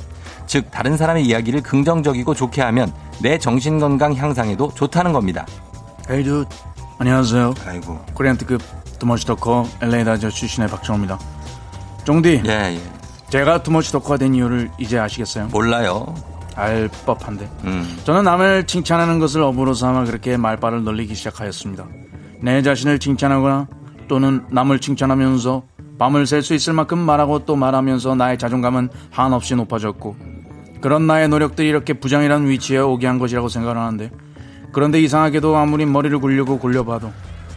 즉 다른 사람의 이야기를 긍정적이고 좋게 하면 내 정신 건강 향상에도 좋다는 겁니다. 에이드 안녕하세요 아이고. Korean 특급 too much talker LA 다저 출신의 박정호입니다 종디 예, 예. 제가 too much talker가 된 이유를 이제 아시겠어요? 몰라요. 알 법한데 음. 저는 남을 칭찬하는 것을 업으로 삼아 그렇게 말발을 늘리기 시작하였습니다. 내 자신을 칭찬하거나 또는 남을 칭찬하면서 밤을 샐수 있을 만큼 말하고 또 말하면서 나의 자존감은 한없이 높아졌고 그런 나의 노력들이 이렇게 부장이라는 위치에 오게 한 것이라고 생각을 하는데 그런데 이상하게도 아무리 머리를 굴리고 굴려봐도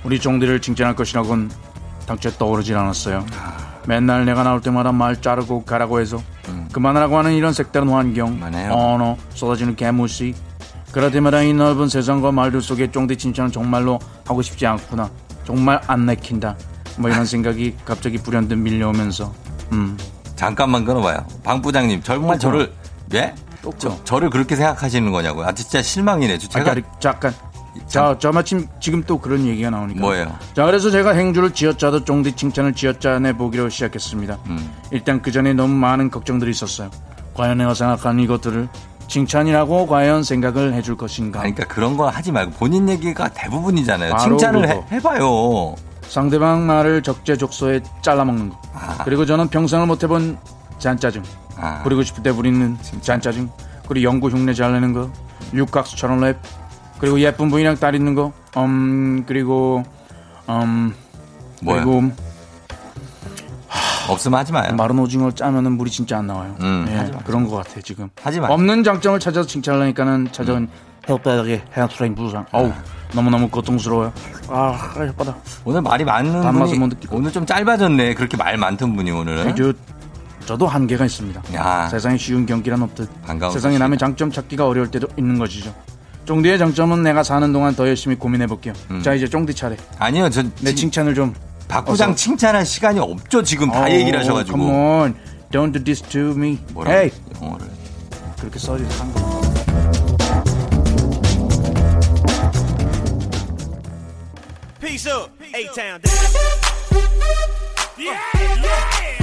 우리 종들을 칭찬할 것이라곤 당최 떠오르질 않았어요. 맨날 내가 나올 때마다 말 자르고 가라고 해서 그만하라고 하는 이런 색다른 환경. 언어, 쏟아지는 개무시 그럴 때마다 이 넓은 세상과 말들 속에 쫑디 칭찬은 정말로 하고 싶지 않구나. 정말 안 내킨다. 뭐 이런 생각이 갑자기 불현듯 밀려오면서 음 잠깐만 끊어봐요. 방 부장님, 정말 저를, 예? 저, 저를 그렇게 생각하시는 거냐고요. 아, 진짜 실망이네. 저 제가, 제가 잠깐 자, 저 마침 지금 또 그런 얘기가 나오니까 뭐예요? 자 그래서 제가 행주를 지어짜도 쫑디 칭찬을 지어짜내 보기로 시작했습니다. 음. 일단 그 전에 너무 많은 걱정들이 있었어요. 과연 내가 생각하는 이것들을 칭찬이라고 과연 생각을 해줄 것인가? 그러니까 그런 거 하지 말고 본인 얘기가 대부분이잖아요. 칭찬을 해. 해봐요. 상대방 말을 적재적소에 잘라먹는 거. 아. 그리고 저는 평생을 못 해본 잔짜증. 아. 부리고 싶을 때 부리는 잔짜증. 그리고 연구 흉내 잘 내는 거. 육각수처럼 랩. 그리고 예쁜 부인이랑 딸 있는 거. 음 그리고 음 뭐야? 그리고 없으면 하지 마요. 마른 오징어 짜면은 물이 진짜 안 나와요. 음, 예. 그런 것 같아 지금. 하지 마. 없는 장점을 찾아서 칭찬하니까는 찾아온 혓바닥에 헤어트레인 부상. 어우 너무 너무 고통스러워요. 아 혓바닥. 오늘 말이 많은 단맛을 못 느끼고. 오늘 좀 짧아졌네. 그렇게 말 많던 분이 오늘. 저, 저도 한계가 있습니다. 야. 세상에 쉬운 경기란 없듯 반가운 세상에. 남의 장점 찾기가 어려울 때도 있는 것이죠. 쫑디의 장점은 내가 사는 동안 더 열심히 고민해 볼게요. 음. 자 이제 쫑디 차례. 아니요, 저 내 칭- 칭찬을 좀. 박 부장 어서. 칭찬할 시간이 없죠. 지금 다 어우, 얘기를 하셔가지고. Come on, don't do this to me. 뭐라 Hey, 영어를. 그렇게 써야 한 거. Peace up, A-Town down. Yeah, yeah.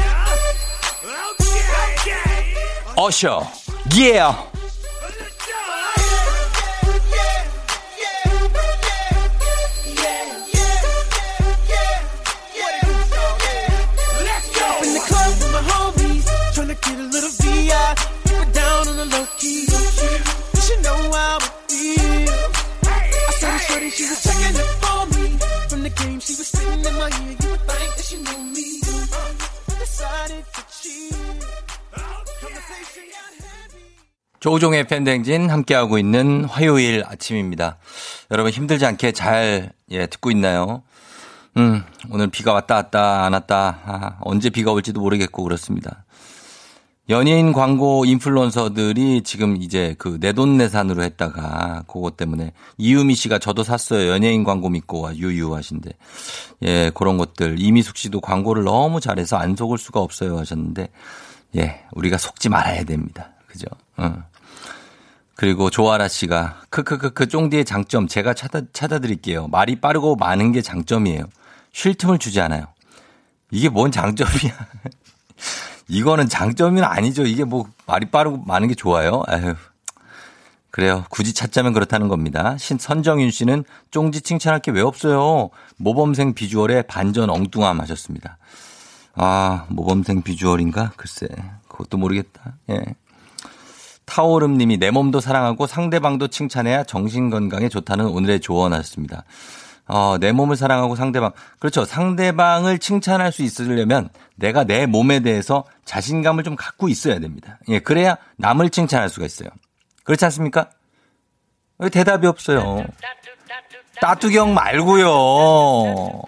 Okay, okay. 어셔. Yeah. 조종의 팬댕진 함께하고 있는 화요일 아침입니다. 여러분 힘들지 않게 잘, 예, 듣고 있나요? 음, 오늘 비가 왔다 갔다 안 왔다. 아, 언제 비가 올지도 모르겠고 그렇습니다. 연예인 광고 인플루언서들이 지금 이제 그 내돈내산으로 했다가 그것 때문에 이유미 씨가 저도 샀어요. 연예인 광고 믿고 와 유유 하신데. 예, 그런 것들. 이미숙 씨도 광고를 너무 잘해서 안 속을 수가 없어요 하셨는데 예, 우리가 속지 말아야 됩니다. 그죠? 어. 그리고 조아라 씨가 크크크크 쫑디의 장점 제가 찾아 찾아드릴게요. 말이 빠르고 많은 게 장점이에요. 쉴 틈을 주지 않아요. 이게 뭔 장점이야? 이거는 장점은 아니죠. 이게 뭐 말이 빠르고 많은 게 좋아요. 아휴. 그래요. 굳이 찾자면 그렇다는 겁니다. 신 선정윤 씨는 쫑지 칭찬할 게 왜 없어요? 모범생 비주얼에 반전 엉뚱함 하셨습니다. 아, 모범생 비주얼인가? 글쎄, 그것도 모르겠다. 예. 타오름 님이 내 몸도 사랑하고 상대방도 칭찬해야 정신 건강에 좋다는 오늘의 조언하셨습니다. 어, 내 몸을 사랑하고 상대방. 그렇죠. 상대방을 칭찬할 수 있으려면 내가 내 몸에 대해서 자신감을 좀 갖고 있어야 됩니다. 예, 그래야 남을 칭찬할 수가 있어요. 그렇지 않습니까? 왜 대답이 없어요? 따뚜경 말고요.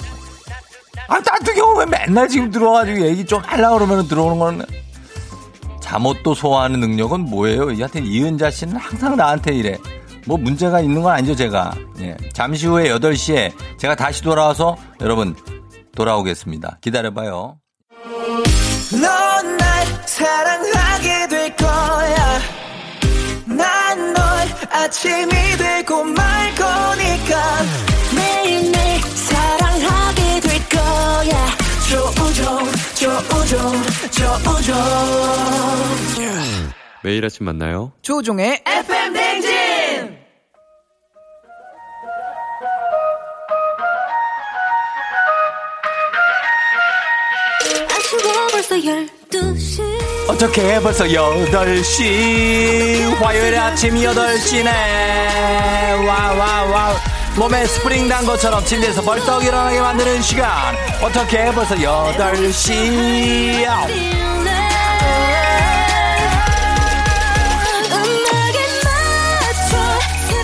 아, 따뚜경 왜 맨날 지금 들어와가지고 얘기 좀 하려고 그러면 들어오는 거는. 잠옷도 소화하는 능력은 뭐예요? 여하튼 이은자 씨는 항상 나한테 이래. 뭐 문제가 있는 건 아니죠, 제가. 예. 잠시 후에 8시에 제가 다시 돌아와서 여러분 돌아오겠습니다. 기다려봐요. 사랑하게 될 거야. 난널 아침이 되고 말 거니까. 매일매일 사랑하게 될 거야. 조우종, 조우종, 조우종. 매일 아침 만나요. 조종의 FM 댕진! 아침에 벌써 12시 어떻게 벌써 8시 화요일 아침 8시네 와와와 몸에 스프링 난 것처럼 침대에서 벌떡 일어나게 만드는 시간. 어떻게 벌써 8시 음악에 맞춰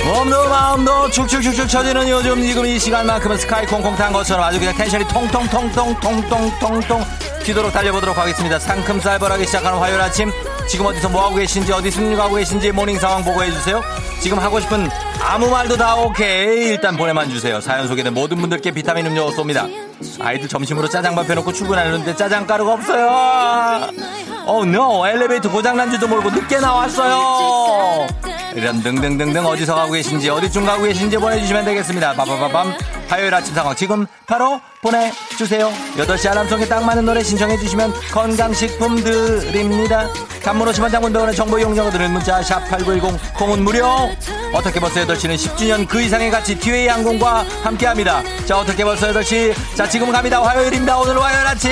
몸도 마음도 축축축축 처지는 요즘 지금 이 시간만큼은 스카이 콩콩 탄 것처럼 아주 그냥 tension이 통통통통통통통통. 튀도록 달려보도록 하겠습니다. 상큼 살벌하게 시작하는 화요일 아침 지금 어디서 뭐하고 계신지 어디 승리하고 계신지 morning 상황 보고해주세요. 지금 하고 싶은 아무 말도 다 오케이 일단 보내만 주세요. 사연 소개된 모든 분들께 비타민 음료 쏩니다. 아이들 점심으로 짜장밥 해놓고 출근하는데 짜장 가루가 없어요. 어, no. 엘리베이터 고장난 줄도 모르고 늦게 나왔어요. 이런 등등등등 어디서 가고 계신지 어디쯤 가고 계신지 보내주시면 되겠습니다. 빠바바밤 화요일 아침 상황 지금 바로 보내주세요. 8시 알람송에 딱 맞는 노래 신청해 주시면 건강식품 드립니다. 단문 50원 장문 병원의 정보 이용료가 드는 문자 샵8910 콩은 무료 어떻게 벌써 8시는 10주년 그 이상의 가치 티웨이 항공과 함께합니다. 자 어떻게 벌써 8시 자 지금 갑니다. 화요일입니다. 오늘 화요일 아침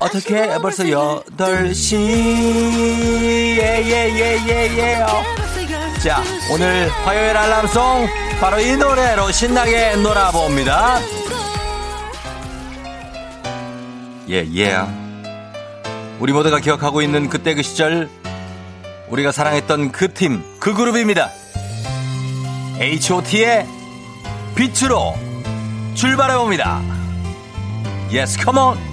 어떻게 벌써 8시? 예예 예 예 예 자 오늘 화요일 알람송 바로 이 노래로 신나게 놀아봅니다. 예예. 우리 모두가 기억하고 있는 그때 그 시절 우리가 사랑했던 그 팀 그 그룹입니다. H.O.T의 빛으로 출발해봅니다. Yes, come on.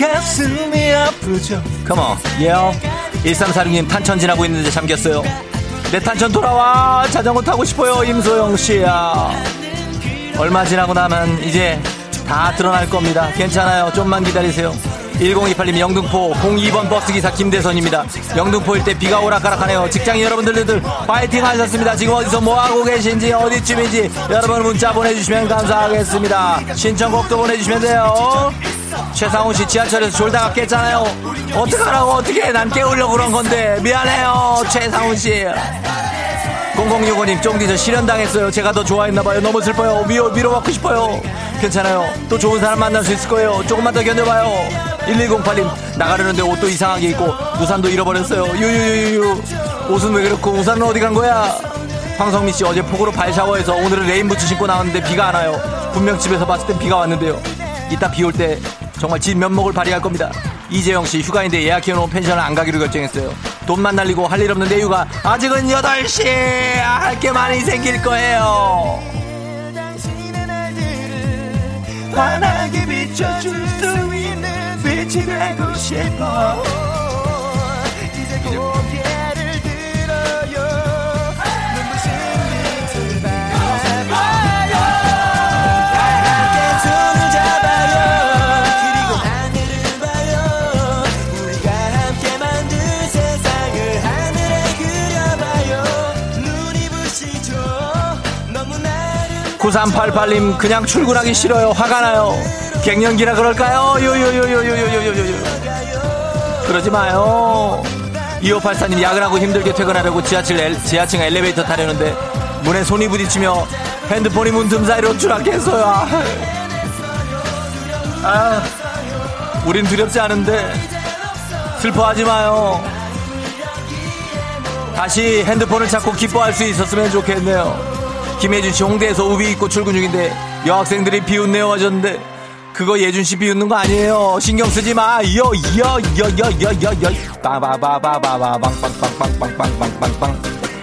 가슴이 아프죠. Come on, yeah. 1346님 탄천 지나고 있는데 잠겼어요. 내 탄천 돌아와. 자전거 타고 싶어요, 임소영 씨야. 얼마 지나고 나면 이제 다 드러날 겁니다. 괜찮아요. 좀만 기다리세요. 1028님 영등포 02번 버스기사 김대선입니다. 영등포 일대 비가 오락가락하네요. 직장인 여러분들들 파이팅 하셨습니다. 지금 어디서 뭐하고 계신지 어디쯤인지 여러분 문자 보내주시면 감사하겠습니다. 신청곡도 보내주시면 돼요. 최상훈 씨 지하철에서 졸다가 깼잖아요. 어떡하라고 어떻게 난 깨우려고 그런 건데. 미안해요 최상훈 씨. 0065님 쫑디 저 실연당했어요. 제가 더 좋아했나봐요. 너무 슬퍼요. 위로, 위로받고 싶어요. 괜찮아요. 또 좋은 사람 만날 수 있을 거예요. 조금만 더 견뎌봐요. 1108님 나가려는데 옷도 이상하게 입고 우산도 잃어버렸어요. 유유유유 옷은 왜 그렇고 우산은 어디 간 거야? 황성민 씨 어제 폭우로 발 샤워해서 오늘은 레인부츠 신고 나왔는데 비가 안 와요. 분명 집에서 봤을 땐 비가 왔는데요. 이따 비 올 때 정말 진 면목을 발휘할 겁니다. 이재영 씨 휴가인데 예약해놓은 펜션을 안 가기로 결정했어요. 돈만 날리고 할 일 없는데 휴가. 아직은 8시! 할 게 많이 생길 거예요. 환하게 비춰줄 수 있는 빛이 되고 싶어 9388님 그냥 출근하기 싫어요. 화가 나요. 갱년기라 그럴까요? 요요요요요요요요요. 그러지 마요. 2584님 야근하고 힘들게 퇴근하려고 지하철 엘, 지하층 엘리베이터 타려는데 문에 손이 부딪히며 핸드폰이 문틈 사이로 추락했어요. 아, 아 우린 두렵지 않은데 슬퍼하지 마요. 다시 핸드폰을 찾고 기뻐할 수 있었으면 좋겠네요 김혜준 씨 홍대에서 우비 입고 출근 중인데 여학생들이 비웃네요 하셨는데 그거 예준 씨 비웃는 거 아니에요. 신경 쓰지 마. 요요요요요요요 빠바바바바바방빵빵빵빵빵빵빵빵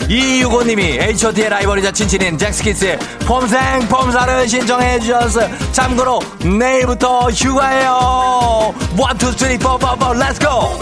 이유고님이 H.O.T의 라이벌이 자 친 친인 잭스키스의 폼생 폼사를 신청해 주셨어요. 참고로 내일부터 휴가예요. 1, 2, 3, 4, 4, 4, let's go.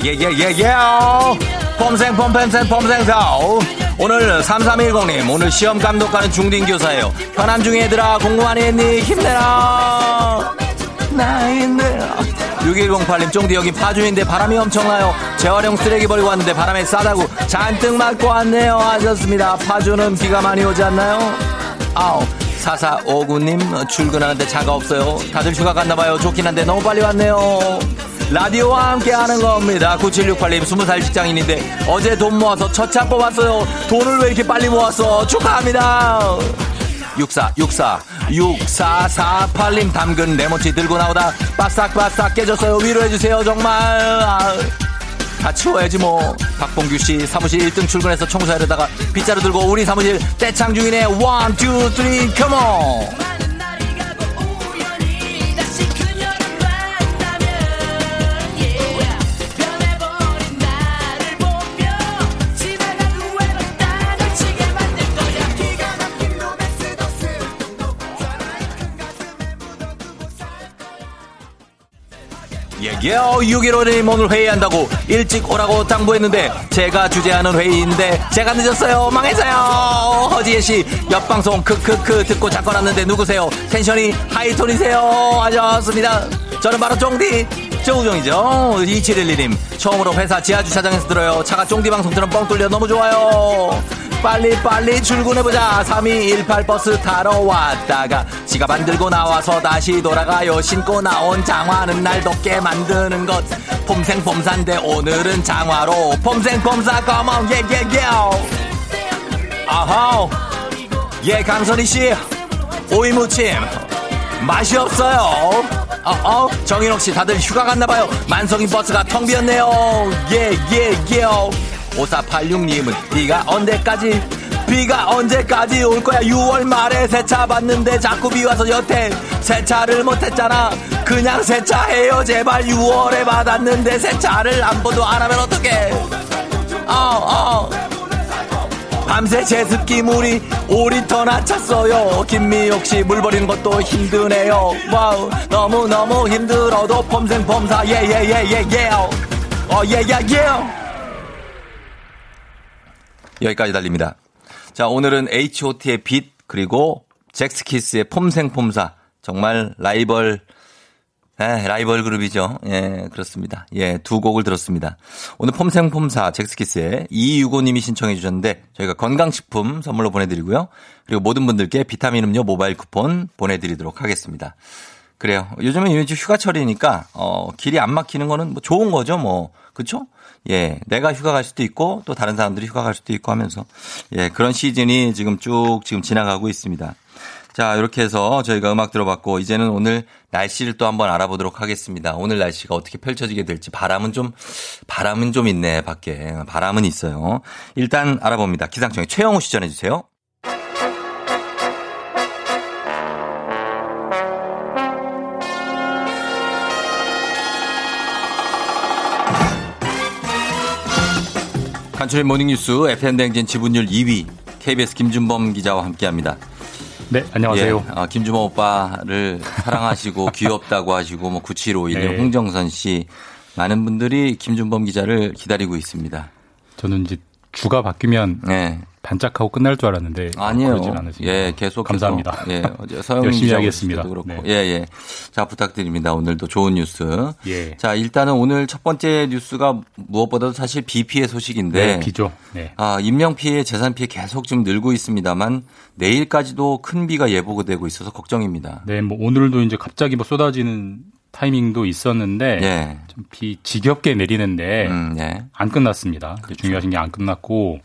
예예예예예 폼생 폼펜생 폼생사오 오늘 3310님 오늘 시험 감독하는 중딩교사예요 현안 중에 얘들아 공부 많이 했니 힘내라 나 힘내라 6108님 쫑디 여기 파주인데 바람이 엄청나요 재활용 쓰레기 버리고 왔는데 바람에 싸다고 잔뜩 맞고 왔네요 하셨습니다 파주는 비가 많이 오지 않나요 아우 4459님 출근하는데 차가 없어요 다들 휴가 갔나봐요 좋긴 한데 너무 빨리 왔네요 라디오와 함께 하는 겁니다. 9768님 20살 직장인인데 어제 돈 모아서 첫 차 뽑았어요. 돈을 왜 이렇게 빨리 모았어? 축하합니다. 64 64 6448님 담근 레모치 들고 나오다 바싹바싹 깨졌어요. 위로해주세요 정말. 아, 다 치워야지 뭐. 박봉규 씨 사무실 1등 출근해서 청소하려다가 빗자루 들고 우리 사무실 떼창 중이네. one, two, three, come on 예게요 6.15님 오늘 회의한다고 일찍 오라고 당부했는데 제가 주재하는 회의인데 제가 늦었어요. 망했어요. 허지혜 씨 옆방송 크크크 듣고 왔는데 누구세요? 텐션이 하이톤이세요. 하셨습니다. 저는 바로 쫑디 조우종이죠. 2711님 처음으로 회사 지하 주차장에서 들어요. 차가 쫑디 방송처럼 뻥 뚫려 너무 좋아요. 빨리 빨리 출근해보자. 3218 버스 타러 왔다가 지갑 안 들고 나와서 다시 돌아가요. 신고 나온 장화는 날 덥게 만드는 것. 폼생폼사인데 오늘은 장화로 폼생 폼사 컴온 예예예 아하. 예 강선희 씨. 오이무침 맛이 없어요 어, 어, 정인옥 씨 다들 휴가 갔나봐요. 만성인 버스가 텅 비었네요. 예, 예, 예. 5486님은 비가 언제까지, 비가 언제까지 올 거야. 6월 말에 세차 받는데 자꾸 비 와서 여태 세차를 못했잖아. 그냥 세차해요. 제발 6월에 받았는데 세차를 한 번도 안 하면 어떡해. 어, 어. 밤새 제습기 물이 5리터나 찼어요. 김미옥 씨 물 버리는 것도 힘드네요. wow, 너무너무 힘들어도 폼생폼사, 예, 예, 예, 예, 예. 어, 예, 예, 예. 여기까지 달립니다. 자, 오늘은 H.O.T의 빛, 그리고 잭스키스의 폼생폼사. 정말 라이벌, 예, 라이벌 그룹이죠. 예, 그렇습니다. 예, 두 곡을 들었습니다. 오늘 폼생폼사 잭스키스의 이유고님이 신청해 주셨는데 저희가 건강식품 선물로 보내드리고요. 그리고 모든 분들께 비타민 음료 모바일 쿠폰 보내드리도록 하겠습니다. 그래요. 요즘은 요즘 휴가철이니까 어, 길이 안 막히는 거는 뭐 좋은 거죠, 뭐. 그쵸? 예, 내가 휴가 갈 수도 있고 또 다른 사람들이 휴가 갈 수도 있고 하면서 예, 그런 시즌이 지금 쭉 지금 지나가고 있습니다. 자, 이렇게 해서 저희가 음악 들어봤고, 이제는 오늘 날씨를 또 한번 알아보도록 하겠습니다. 오늘 날씨가 어떻게 펼쳐지게 될지 바람은 좀, 바람은 좀 있네, 밖에. 바람은 있어요. 일단 알아봅니다. 기상청에 최영우 씨 전해주세요. 간추린 모닝뉴스 FM대행진 지분율 2위 KBS 김준범 기자와 함께합니다. 네, 안녕하세요. 예, 어, 김주모 오빠를 사랑하시고 귀엽다고 하시고 뭐 9751, 네. 홍정선 씨 많은 분들이 김준범 기자를 기다리고 있습니다. 저는 이제 주가 바뀌면 네. 반짝하고 끝날 줄 알았는데 아니에요. 예, 계속 감사합니다. 예, 어제 서영 열심히 기자 하겠습니다. 그렇고. 네. 예, 예. 자, 부탁드립니다. 오늘도 좋은 뉴스. 예. 자, 일단은 오늘 첫 번째 뉴스가 무엇보다도 사실 비 피해 소식인데 네, 비죠. 네. 아, 인명 피해, 재산 피해 계속 좀 늘고 있습니다만 내일까지도 큰 비가 예보되고 있어서 걱정입니다. 네, 뭐 오늘도 이제 갑자기 뭐 쏟아지는 타이밍도 있었는데 예. 좀비 지겹게 내리는데 음, 예. 안 끝났습니다. 근데 중요하신 게 안 끝났고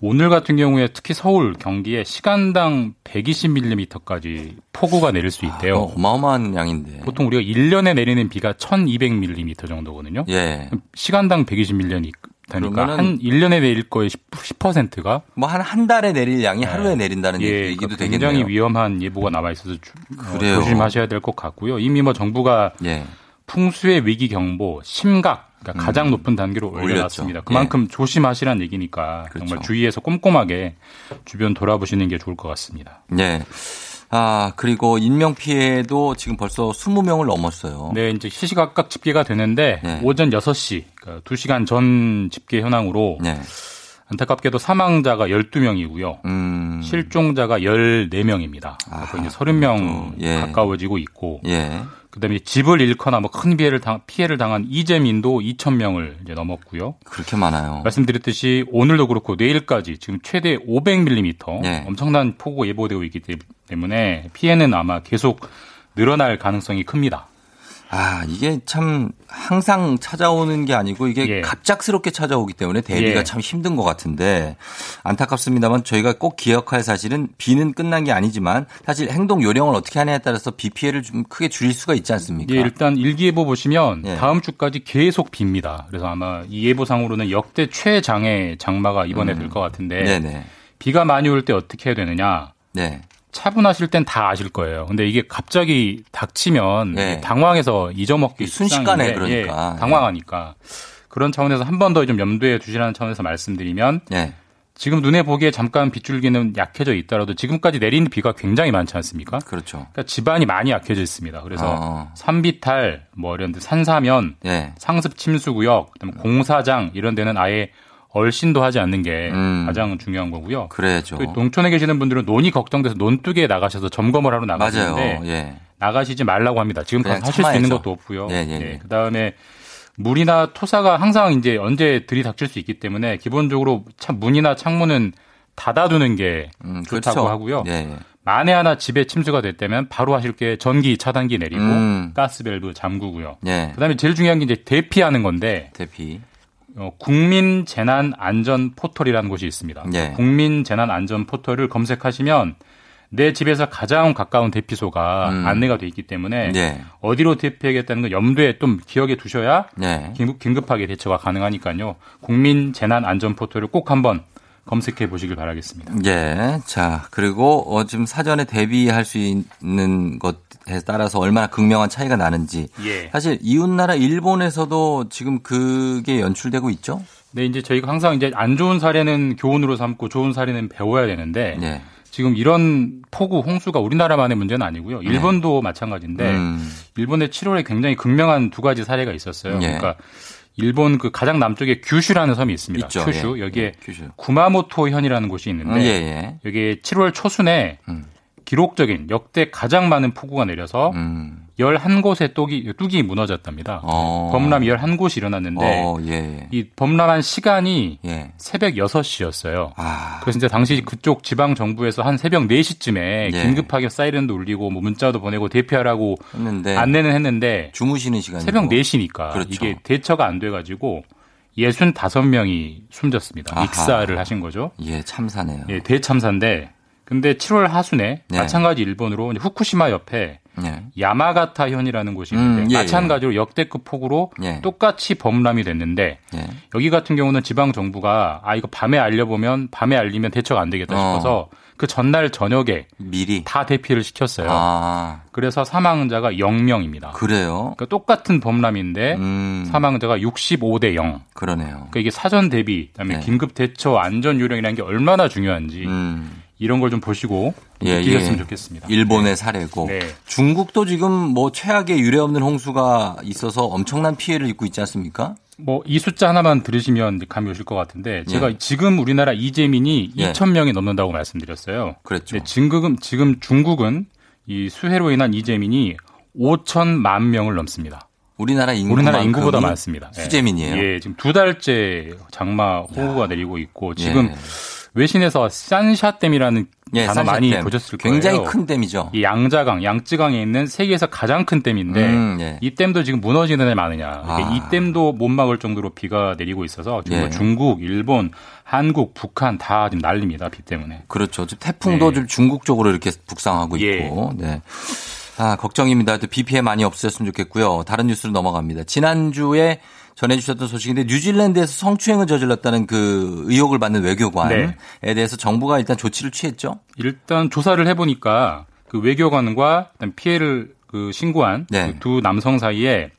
오늘 같은 경우에 특히 서울, 경기에 시간당 120mm까지 폭우가 내릴 수 있대요. 어, 어마어마한 양인데. 보통 우리가 1년에 내리는 비가 1200mm 정도거든요. 예. 시간당 120mm니까 그러면은 한 1년에 내릴 거의 10%가 뭐한 한 달에 내릴 양이 하루에 내린다는 예, 얘기도 그러니까 되겠네요. 굉장히 위험한 예보가 나와 있어서 주- 어, 그래요. 조심하셔야 될 것 같고요. 이미 뭐 정부가 예. 풍수의 위기 경보 심각 그러니까 가장 높은 단계로 음. 올려놨습니다. 그만큼 조심하시란 얘기니까 그렇죠. 정말 주의해서 꼼꼼하게 주변 돌아보시는 게 좋을 것 같습니다. 예. 아, 그리고 인명 피해도 지금 벌써 20명을 넘었어요. 네, 이제 시시각각 집계가 되는데 네. 오전 6시, 그러니까 2시간 전 집계 현황으로 네. 안타깝게도 사망자가 12명이고요. 음. 실종자가 14명입니다. 아, 거의 이제 30명 또, 예. 가까워지고 있고 예. 그다음에 집을 잃거나 뭐 큰 피해를 당, 피해를 당한 이재민도 2,000명을 이제 넘었고요. 그렇게 많아요. 말씀드렸듯이 오늘도 그렇고 내일까지 지금 최대 500mm 네. 엄청난 폭우 예보되고 있기 때- 때문에 피해는 아마 계속 늘어날 가능성이 큽니다. 아, 이게 참 항상 찾아오는 게 아니고 이게 예. 갑작스럽게 찾아오기 때문에 대비가 예. 참 힘든 것 같은데 안타깝습니다만 저희가 꼭 기억할 사실은 비는 끝난 게 아니지만 사실 행동 요령을 어떻게 하냐에 따라서 비 피해를 좀 크게 줄일 수가 있지 않습니까? 예, 일단 일기예보 보시면 예. 다음 주까지 계속 빕니다. 그래서 아마 이 예보상으로는 역대 최장의 장마가 이번에 될것 같은데 음. 네네. 비가 많이 올 때 어떻게 해야 되느냐? 네. 차분하실 땐 다 아실 거예요. 근데 이게 갑자기 닥치면 네. 당황해서 잊어먹기 순식간에 그러니까. 예, 당황하니까 그런 차원에서 한 번 더 좀 염두에 두시라는 차원에서 말씀드리면 네. 지금 눈에 보기에 잠깐 빗줄기는 약해져 있더라도 지금까지 내린 비가 굉장히 많지 않습니까? 그렇죠. 그러니까 지반이 많이 약해져 있습니다. 그래서 어. 산비탈, 뭐 이런 데 산사면, 예. 상습 침수 구역, 그다음에 공사장 이런 데는 아예 얼씬도 하지 않는 게 음. 가장 중요한 거고요. 그래야죠. 그 농촌에 계시는 분들은 논이 걱정돼서 논두개에 나가셔서 점검을 하러. 나가시는데 예. 나가시지 말라고 합니다. 지금 하실 수 있는 참아야죠. 것도 없고요. 예, 예, 예. 그다음에 물이나 토사가 항상 이제 언제 들이닥칠 수 있기 때문에 기본적으로 참 문이나 창문은 닫아두는 게 음, 좋다고 그렇죠. 하고요. 예, 예. 만에 하나 집에 침수가 됐다면 바로 하실 게 전기 차단기 내리고 음. 가스밸브 잠그고요. 예. 그다음에 제일 중요한 게 이제 대피하는 건데 대피. 어, 국민 재난 안전 포털이라는 곳이 있습니다. 예. 국민 재난 안전 포털을 검색하시면 내 집에서 가장 가까운 대피소가 음. 안내가 돼 있기 때문에 예. 어디로 대피하겠다는 거 염두에 좀 기억에 두셔야 예. 긴급, 긴급 하게 대처가 가능하니까요. 국민 재난 안전 포털을 꼭 한번 검색해 보시길 바라겠습니다. 예. 자, 그리고 어, 지금 사전에 대비할 수 있는 것에 따라서 얼마나 극명한 차이가 나는지. 예. 사실 이웃나라 일본에서도 지금 그게 연출되고 있죠? 네, 이제 저희가 항상 이제 안 좋은 사례는 교훈으로 삼고 좋은 사례는 배워야 되는데 예. 지금 이런 폭우 홍수가 우리나라만의 문제는 아니고요. 일본도 마찬가지인데 네. 음. 일본의 7월에 굉장히 극명한 두 가지 사례가 있었어요. 예. 그러니까 일본 그 가장 남쪽에 규슈라는 섬이 있습니다. 있죠. 큐슈 예. 여기에 예, 큐슈. 구마모토 현이라는 곳이 있는데 음, 예, 예. 여기에 7월 초순에 음. 기록적인 역대 가장 많은 폭우가 내려서 음. 11곳의 뚝이, 뚝이 무너졌답니다. 어. 범람이 11곳이 일어났는데 어, 예. 이 범람한 시간이 예. 새벽 6시였어요. 아. 그래서 이제 당시 그쪽 지방 정부에서 한 새벽 4시쯤에 예. 긴급하게 사이렌도 울리고 뭐 문자도 보내고 대피하라고 했는데 안내는 했는데 주무시는 시간이 새벽 4시니까 그렇죠. 이게 대처가 안 돼 가지고 65명이 숨졌습니다. 아하. 익사를 하신 거죠. 예, 참사네요. 예, 대참사인데 근데 7월 하순에 네. 마찬가지 일본으로 후쿠시마 옆에 예. 야마가타 현이라는 곳이 있는데 음, 예, 마찬가지로 역대급 폭우로 예. 똑같이 범람이 됐는데 예. 여기 같은 경우는 지방 정부가 아 이거 밤에 알려보면 밤에 알리면 대처가 안 되겠다 어. 싶어서 그 전날 저녁에 미리 다 대피를 시켰어요. 아, 그래서 사망자가 0명입니다. 그래요? 그러니까 똑같은 범람인데 음. 사망자가 65대 0. 그러네요. 그러니까 이게 사전 대비, 그다음에 네. 긴급 대처 안전 요령이라는 게 얼마나 중요한지 음. 이런 걸 좀 보시고 예, 느끼셨으면 예. 좋겠습니다. 일본의 사례고 네. 중국도 지금 뭐 최악의 유례 없는 홍수가 있어서 엄청난 피해를 입고 있지 않습니까? 뭐 이 숫자 하나만 들으시면 감이 오실 것 같은데 제가 예. 지금 우리나라 이재민이 예. 2천 명이 넘는다고 말씀드렸어요. 그랬죠. 네, 지금 지금 중국은 이 수해로 인한 이재민이 5천만 명을 넘습니다. 우리나라 인구 우리나라 인구보다 많습니다. 예. 수재민이에요. 예, 지금 두 달째 장마 호우가 내리고 있고 지금 예. 외신에서 산샤댐이라는 예, 단어 많이 산샤댐. 보셨을 거예요. 굉장히 큰 댐이죠. 이 양자강, 양쯔강에 있는 세계에서 가장 큰 댐인데 음, 예. 이 댐도 지금 무너지는 애 많으냐. 아. 이 댐도 못 막을 정도로 비가 내리고 있어서 지금 뭐 예. 중국, 일본, 한국, 북한 다 지금 난립니다. 비 때문에. 그렇죠. 지금 태풍도 네. 좀 중국 쪽으로 이렇게 북상하고 예. 있고. 네. 아, 걱정입니다. 또 비 피해 많이 없으셨으면 좋겠고요. 다른 뉴스로 넘어갑니다. 지난주에 전해주셨던 소식인데 뉴질랜드에서 성추행을 저질렀다는 그 의혹을 받는 외교관에 네. 대해서 정부가 일단 조치를 취했죠. 일단 조사를 해보니까 그 외교관과 피해를 그 신고한 네. 그두 남성 사이에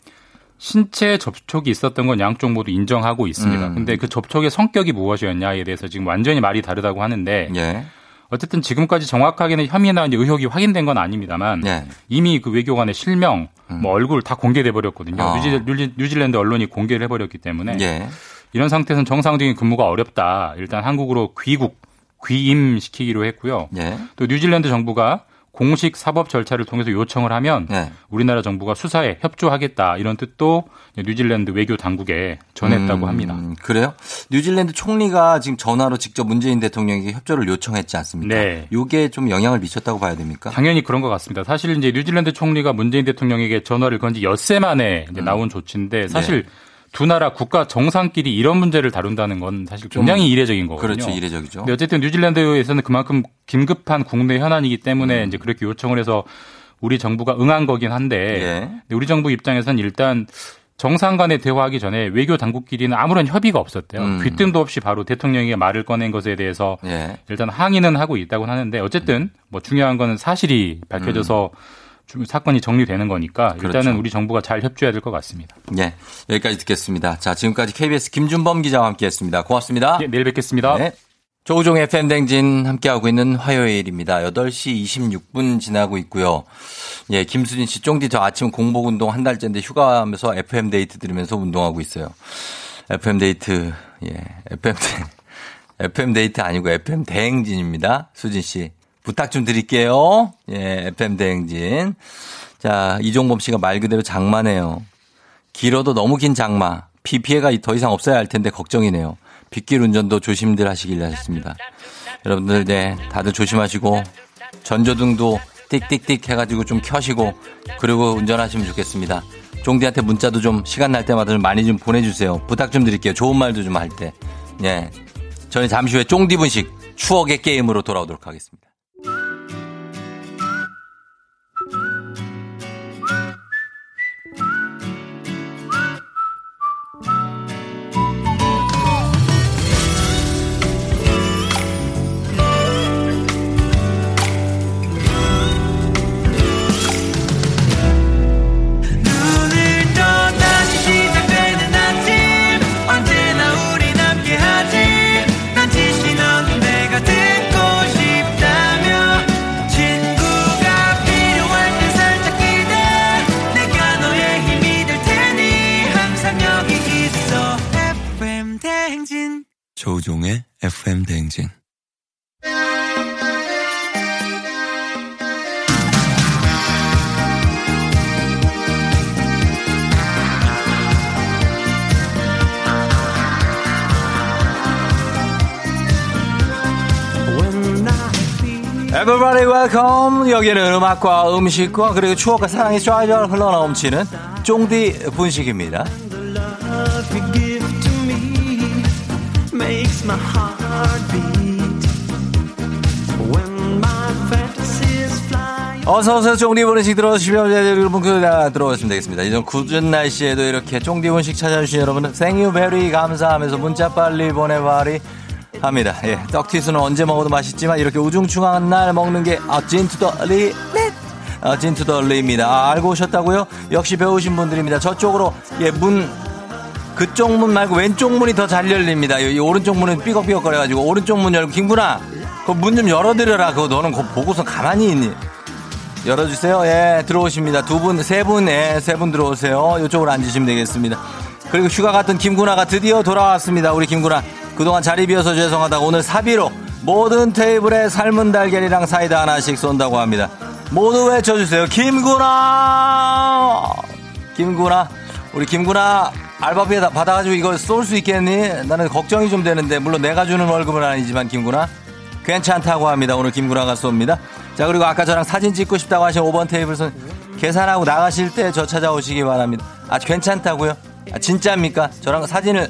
신체 접촉이 있었던 건 양쪽 모두 인정하고 있습니다. 음. 근데 그 접촉의 성격이 무엇이었냐에 대해서 지금 완전히 말이 다르다고 하는데 예. 어쨌든 지금까지 정확하게는 혐의나 의혹이 확인된 건 아닙니다만 예. 이미 그 외교관의 실명, 뭐 얼굴 다 공개돼 버렸거든요. 아. 뉴질, 뉴질, 뉴질랜드 언론이 공개를 해버렸기 때문에 예. 이런 상태에서는 정상적인 근무가 어렵다. 일단 한국으로 귀국, 귀임시키기로 했고요. 예. 또 뉴질랜드 정부가 공식 사법 절차를 통해서 요청을 하면 네. 우리나라 정부가 수사에 협조하겠다 이런 뜻도 뉴질랜드 외교 당국에 전했다고 음, 합니다. 그래요? 뉴질랜드 총리가 지금 전화로 직접 문재인 대통령에게 협조를 요청했지 않습니까? 네. 이게 좀 영향을 미쳤다고 봐야 됩니까? 당연히 그런 것 같습니다. 사실 이제 뉴질랜드 총리가 문재인 대통령에게 전화를 건 지 엿새 만에 이제 나온 조치인데 사실 두 나라 국가 정상끼리 이런 문제를 다룬다는 건 사실 굉장히 이례적인 거거든요. 그렇죠. 이례적이죠. 근데 어쨌든 뉴질랜드에서는 그만큼 긴급한 국내 현안이기 때문에 이제 그렇게 요청을 해서 우리 정부가 응한 거긴 한데 예. 근데 우리 정부 입장에서는 일단 정상 간에 대화하기 전에 외교 당국끼리는 아무런 협의가 없었대요. 음. 귀뜸도 없이 바로 대통령에게 말을 꺼낸 것에 대해서 예. 일단 항의는 하고 있다고 하는데 어쨌든 뭐 중요한 거는 사실이 밝혀져서 주- 사건이 정리되는 거니까 일단은 음. 그렇죠. 우리 정부가 잘 협조해야 될 것 같습니다. 예. 여기까지 듣겠습니다. 자, 지금까지 KBS 김준범 기자와 함께 했습니다. 고맙습니다. 예, 내일 뵙겠습니다. 네. 조우종의 FM 대행진 함께하고 있는 화요일입니다. 8시 26분 지나고 있고요. 예, 김수진 씨, 쫑디 저 아침 공복 운동 한 달째인데 휴가하면서 FM 데이트 들으면서 운동하고 있어요. FM 데이트, 예, FM, 데- FM 데이트 아니고 FM 대행진입니다. 수진 씨. 부탁 좀 드릴게요. 예, FM 대행진. 자, 이종범 씨가 말 그대로 장마네요. 길어도 너무 긴 장마. 비 피해가 더 이상 없어야 할 텐데 걱정이네요. 빗길 운전도 조심들 하시길 하셨습니다. 여러분들, 네, 다들 조심하시고, 전조등도 띡띡띡 해가지고 좀 켜시고, 그리고 운전하시면 좋겠습니다. 종디한테 문자도 좀 시간 날 때마다 좀 많이 좀 보내주세요. 부탁 좀 드릴게요. 좋은 말도 좀 할 때. 예. 저는 잠시 후에 쫑디 분식 추억의 게임으로 돌아오도록 하겠습니다. Welcome. 여기는 음악과 음식과 그리고 추억과 사랑이 쫙쫙 흘러넘치는 쫑디 분식입니다. 어서오세요. 쫑디 분식 들어오시면 여러분 그 아, 들어오시면 되겠습니다. 이런 굳은 날씨에도 이렇게 쫑디 분식 찾아주신 여러분 생유 베리 감사하면서 문자 빨리 보내봐리 합니다. 예, 떡튀수는 언제 먹어도 맛있지만 이렇게 우중충한 날 먹는 게 아, 진투더리 아, 진투더리입니다. 아, 알고 오셨다고요? 역시 배우신 분들입니다. 저쪽으로 예, 문 그쪽 문 말고 왼쪽 문이 더 잘 열립니다. 이 오른쪽 문은 삐걱삐걱 거려가지고 오른쪽 문 열고 김구나 그 문 좀 열어드려라. 그거 너는 그거 보고서 가만히 있니? 열어주세요. 예, 들어오십니다. 두 분, 세 분, 예, 세 분 들어오세요. 이쪽으로 앉으시면 되겠습니다. 그리고 휴가 갔던 김구나가 드디어 돌아왔습니다. 우리 김구나. 그동안 자리 비어서 죄송하다고 오늘 사비로 모든 테이블에 삶은 달걀이랑 사이다 하나씩 쏜다고 합니다. 모두 외쳐주세요. 김구나! 김구나. 우리 김구나 알바비 받아가지고 이거 쏠수 있겠니? 나는 걱정이 좀 되는데, 물론 내가 주는 월급은 아니지만, 김구나. 괜찮다고 합니다. 오늘 김구나가 쏩니다. 자, 그리고 아까 저랑 사진 찍고 싶다고 하신 5번 테이블 선 계산하고 나가실 때 저 찾아오시기 바랍니다. 아, 괜찮다고요? 아, 진짜입니까? 저랑 사진을,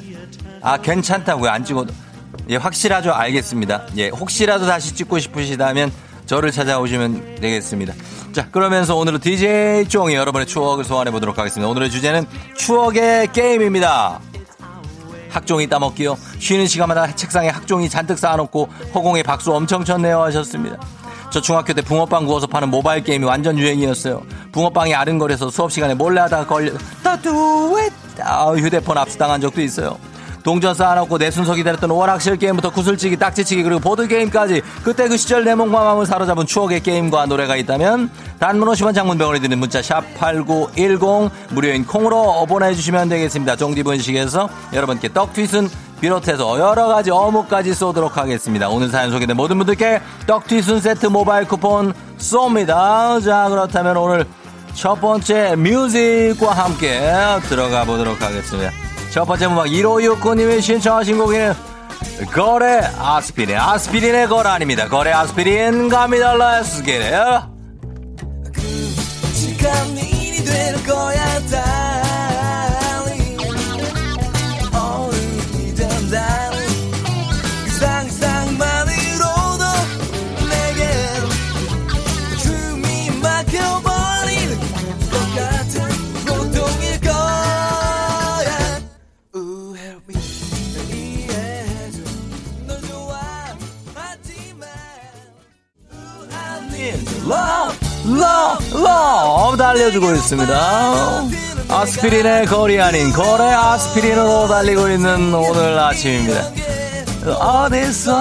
아, 괜찮다고요? 안 찍어도. 예, 확실하죠? 알겠습니다. 예, 혹시라도 다시 찍고 싶으시다면 저를 찾아오시면 되겠습니다. 자, 그러면서 오늘은 DJ 쫑이 여러분의 추억을 소환해 보도록 하겠습니다. 오늘의 주제는 추억의 게임입니다. 학종이 따먹기요. 쉬는 시간마다 책상에 학종이 잔뜩 쌓아놓고 허공에 박수 엄청 쳤네요 하셨습니다. 저 중학교 때 붕어빵 구워서 파는 모바일 게임이 완전 유행이었어요. 붕어빵이 아른거려서 수업 시간에 몰래 하다가 걸려 따뚜웻 아, 휴대폰 압수당한 적도 있어요. 동전 쌓아놓고 내 순서 기다렸던 오락실 게임부터 구슬치기, 딱지치기 그리고 보드게임까지 그때 그 시절 내 몸과 마음을 사로잡은 추억의 게임과 노래가 있다면 단문 50원 장문병원에 드는 문자 샵 8910 무료인 콩으로 보내주시면 되겠습니다. 종디분식에서 여러분께 떡튀순 비롯해서 여러 가지 어묵까지 쏘도록 하겠습니다. 오늘 사연 소개된 모든 분들께 떡튀순 세트 모바일 쿠폰 쏩니다. 자 그렇다면 오늘 첫 번째 뮤직과 함께 들어가 보도록 하겠습니다. 첫 번째 음악 1569님이 신청하신 곡이는 거래 아스피린 아스피린의 거래 아닙니다. 거래 아스피린 갑니다. Get it. 끔찍한 일이 될 거야 darling love, love 달려주고 있습니다. 아스피린의 거리 아닌 거래 아스피린으로 달리고 있는 오늘 아침입니다. 어딨어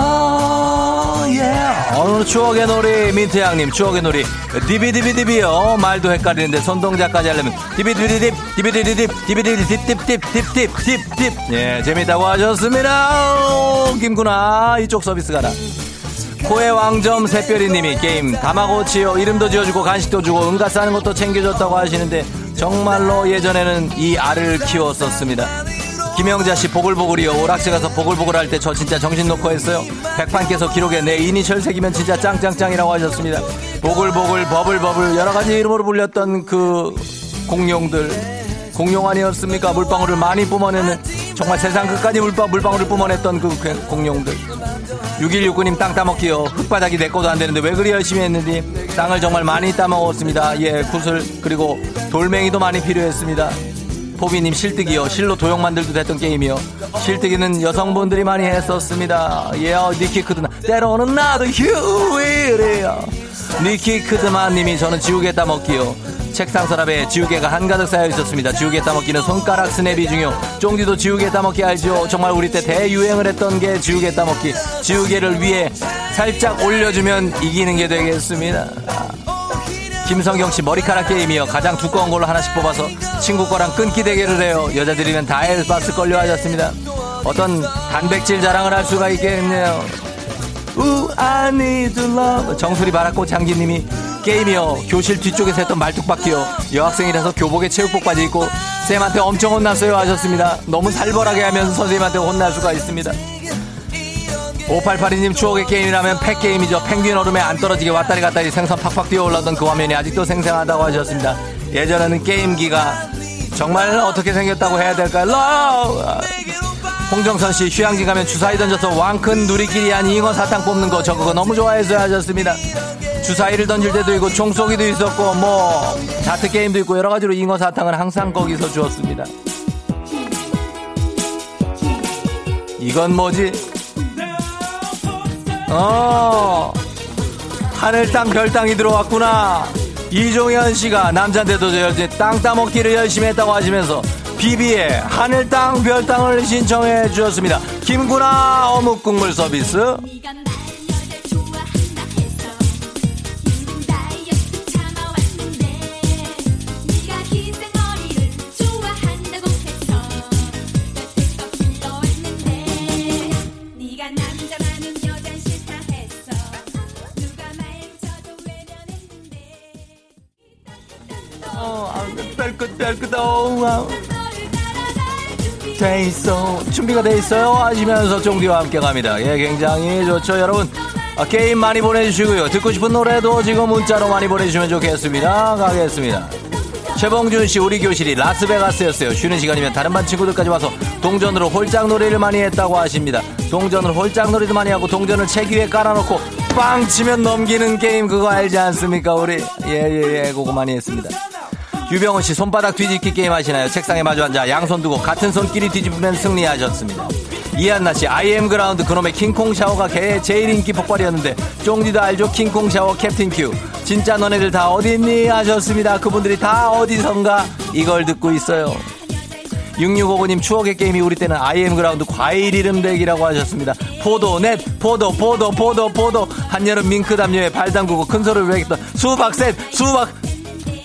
yeah. 오늘 추억의 놀이 민트양님 추억의 놀이 디비디비디비요 말도 헷갈리는데 손동작까지 하려면 디비디비딥 디비디디딥 디비디디딥 딥딥딥딥딥 예 재밌다고 하셨습니다 오, 김구나 이쪽 서비스 가라 코의 왕점 새별이님이 게임 다마고치요 이름도 지어주고 간식도 주고 응가 싸는 것도 챙겨줬다고 하시는데 정말로 예전에는 이 알을 키웠었습니다. 김영자 씨 보글보글이요. 오락실 가서 보글보글 할 때 저 진짜 정신 놓고 했어요. 백판께서 기록에 내 이니셜 새기면 진짜 짱짱짱이라고 하셨습니다. 보글보글 버블버블 여러 가지 이름으로 불렸던 그 공룡들. 공룡 아니었습니까? 물방울을 많이 뿜어내는 정말 세상 끝까지 물방, 물방울을 뿜어냈던 그 공룡들. 6169님 땅 따먹기요. 흙바닥이 내 것도 안 되는데 왜 그리 열심히 했는지. 땅을 정말 많이 따먹었습니다. 예 구슬 그리고 돌멩이도 많이 필요했습니다. 포비님 실뜨기요. 실로 도형 만들도 됐던 게임이요. 실뜨기는 여성분들이 많이 했었습니다. 예 니키 크드나. 때로는 나도 휴일이요. 니키 크드마님이 저는 지우개 따먹기요 책상 서랍에 지우개가 한가득 쌓여 있었습니다. 지우개 따먹기는 손가락 스냅이 중요. 쫑디도 지우개 따먹기 알죠? 정말 우리 때 대유행을 했던 게 지우개 따먹기. 지우개를 위에 살짝 올려주면 이기는 게 되겠습니다. 김성경 씨 머리카락 게임이요. 가장 두꺼운 걸로 하나씩 뽑아서 친구 거랑 끊기 대결을 해요. 여자들이면 다 해봤을 걸요 하셨습니다. 어떤 단백질 자랑을 할 수가 있겠네요. 우, I need love. 정수리 바라꽃 장기님이 게임이요. 교실 뒤쪽에서 했던 말뚝박기요. 여학생이라서 교복에 체육복 바지 입고 쌤한테 엄청 혼났어요 하셨습니다. 너무 살벌하게 하면서 선생님한테 혼날 수가 있습니다. 5882님 추억의 게임이라면 팩게임이죠. 펭귄 얼음에 안 떨어지게 왔다리 갔다리 생선 팍팍 뛰어 올라던 그 화면이 아직도 생생하다고 하셨습니다. 예전에는 게임기가 정말 어떻게 생겼다고 해야 될까요? 러브! 홍정선 씨 휴양지 가면 주사위 던져서 왕큰 누리끼리 한 잉어 사탕 뽑는 거저 그거 너무 좋아해서 하셨습니다. 주사위를 던질 때도 있고 총쏘기도 있었고 뭐 다트 게임도 있고 여러 가지로 잉어 사탕을 항상 거기서 주었습니다. 이건 뭐지? 어 하늘 땅 별 땅이 들어왔구나. 이종현 씨가 남자인데도 저땅 따먹기를 열심히 했다고 하시면서 비비의 하늘 땅 별 땅을 신청해 주셨습니다. 김구나 어묵 국물 서비스. 돼 있어. 준비가 돼 있어요. 하시면서 종디와 함께 갑니다. 예 굉장히 좋죠 여러분. 아, 게임 많이 보내주시고요. 듣고 싶은 노래도 지금 문자로 많이 보내주시면 좋겠습니다. 가겠습니다. 최봉준 씨 우리 교실이 라스베가스였어요. 쉬는 시간이면 다른 반 친구들까지 와서 동전으로 홀짝 놀이를 많이 했다고 하십니다. 동전으로 홀짝 놀이도 많이 하고 동전을 책 위에 깔아놓고 빵 치면 넘기는 게임 그거 알지 않습니까 우리? 예예예 그거 많이 했습니다 유병훈 씨 손바닥 뒤집기 게임 하시나요? 책상에 마주 앉아 양손 두고 같은 손끼리 뒤집으면 승리하셨습니다. 이한나 씨 I am ground 그놈의 킹콩 샤워가 개 제일 인기 폭발이었는데 쫑디도 알죠? 킹콩 샤워 캡틴 큐 진짜 너네들 다 어디 있니? 하셨습니다. 그분들이 다 어디선가 이걸 듣고 있어요. 6659님 추억의 게임이 우리 때는 IM 그라운드 과일 이름 대기라고 하셨습니다. 포도, 넷, 포도, 포도, 포도, 포도. 한여름 밍크 담요에 발 담그고 큰 소리를 외쳤던 수박 셋, 수박,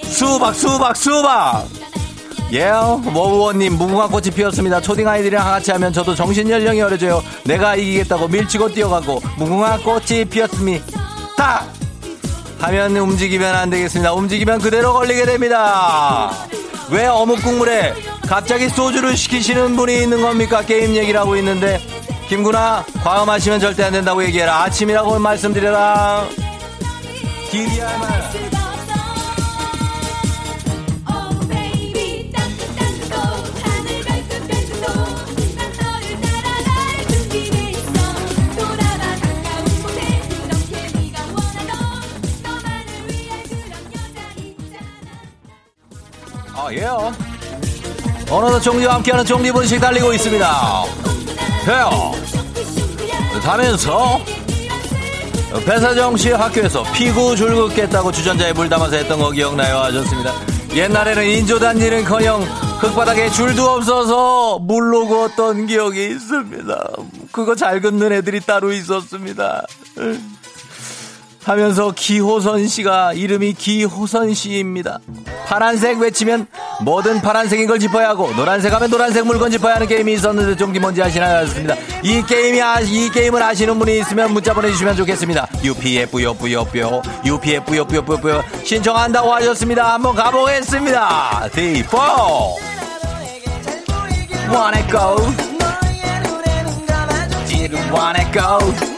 수박, 수박, 수박! 예, yeah, 워우원님, 무궁화 꽃이 피었습니다. 초딩 아이들이랑 같이 하면 저도 정신연령이 어려져요. 내가 이기겠다고 밀치고 뛰어가고, 무궁화 꽃이 피었습니다. 하면 움직이면 안 되겠습니다. 움직이면 그대로 걸리게 됩니다. 왜 어묵 국물에 갑자기 소주를 시키시는 분이 있는 겁니까? 게임 얘기를 하고 있는데. 김구나, 과음하시면 절대 안 된다고 얘기해라. 아침이라고 말씀드려라. DDR만. 예요. 어느덧 종류와 함께하는 종류분식 달리고 있습니다. 해요. 가면서 배사정 씨 학교에서 피구 줄긋 깼다고 주전자에 물 담아서 했던 거 기억나요? 하셨습니다. 옛날에는 인조단지는커녕 흙바닥에 줄도 없어서 물로 구웠던 기억이 있습니다. 그거 잘 긋는 애들이 따로 있었습니다. 하면서 기호선 씨가 이름이 기호선 씨입니다. 파란색 외치면 뭐든 파란색인 걸 짚어야 하고 노란색 하면 노란색 물건 짚어야 하는 게임이 있었는데 종기 뭔지 아시나요? 습니다 이 게임이 아, 이 게임을 아시는 분이 있으면 문자 보내주시면 좋겠습니다. UPF요뿌요 뿌요 UPF요뿌요 뿌요 신청한다고 하셨습니다. 한번 가보겠습니다. D4 Wanna go Didn't wanna go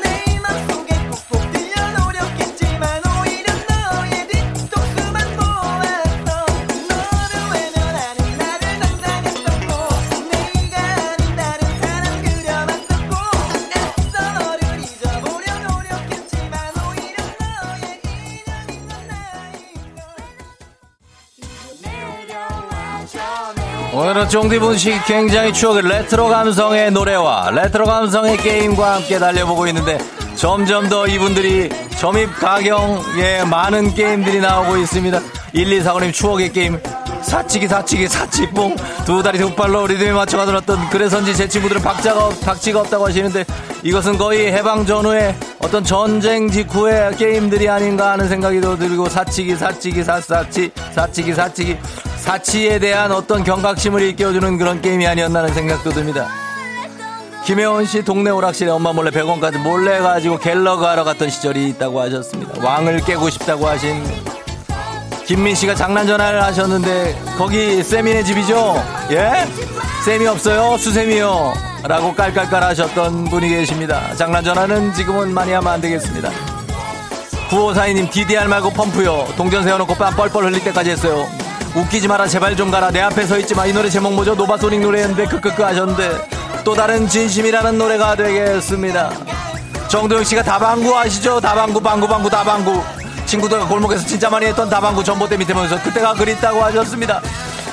오늘은 쫑디 분식 굉장히 추억의 레트로 감성의 노래와 레트로 감성의 게임과 함께 달려보고 있는데 점점 더 이분들이 점입 가경에 많은 게임들이 나오고 있습니다. 1245님 추억의 게임. 사치기 사치기 사치뽕. 두 다리 두 발로 리듬에 맞춰가 들었던 그래서인지 제 친구들은 박자가 없- 박치가 없다고 하시는데 이것은 거의 해방 전후의 어떤 전쟁 직후의 게임들이 아닌가 하는 생각이 더 들고 사치기 사치기 사사치 사치기 사치기 사치에 대한 어떤 경각심을 일깨워주는 그런 게임이 아니었나 하는 생각도 듭니다. 김혜원 씨 동네 오락실에 엄마 몰래 100원까지 몰래 가지고 갤러그 하러 갔던 시절이 있다고 하셨습니다. 왕을 깨고 싶다고 하신 김민 씨가 장난 전화를 하셨는데 거기 세미네 집이죠? 예? 쌤이 없어요? 수세미요? 라고 깔깔깔 하셨던 분이 계십니다. 장난 전화는 지금은 많이 하면 안 되겠습니다. 9542님 DDR 말고 펌프요. 동전 세워놓고 땀 뻘뻘 흘릴 때까지 했어요. 웃기지 마라 제발 좀 가라. 내 앞에 서 있지 마. 이 노래 제목 뭐죠? 노바소닉 노래였는데 크크크 하셨는데 또 다른 진심이라는 노래가 되겠습니다. 정도영 씨가 다방구 아시죠? 다방구 방구 방구 다방구. 친구들과 골목에서 진짜 많이 했던 다방구 전봇대 밑에 모여서 그때가 그립다고 하셨습니다.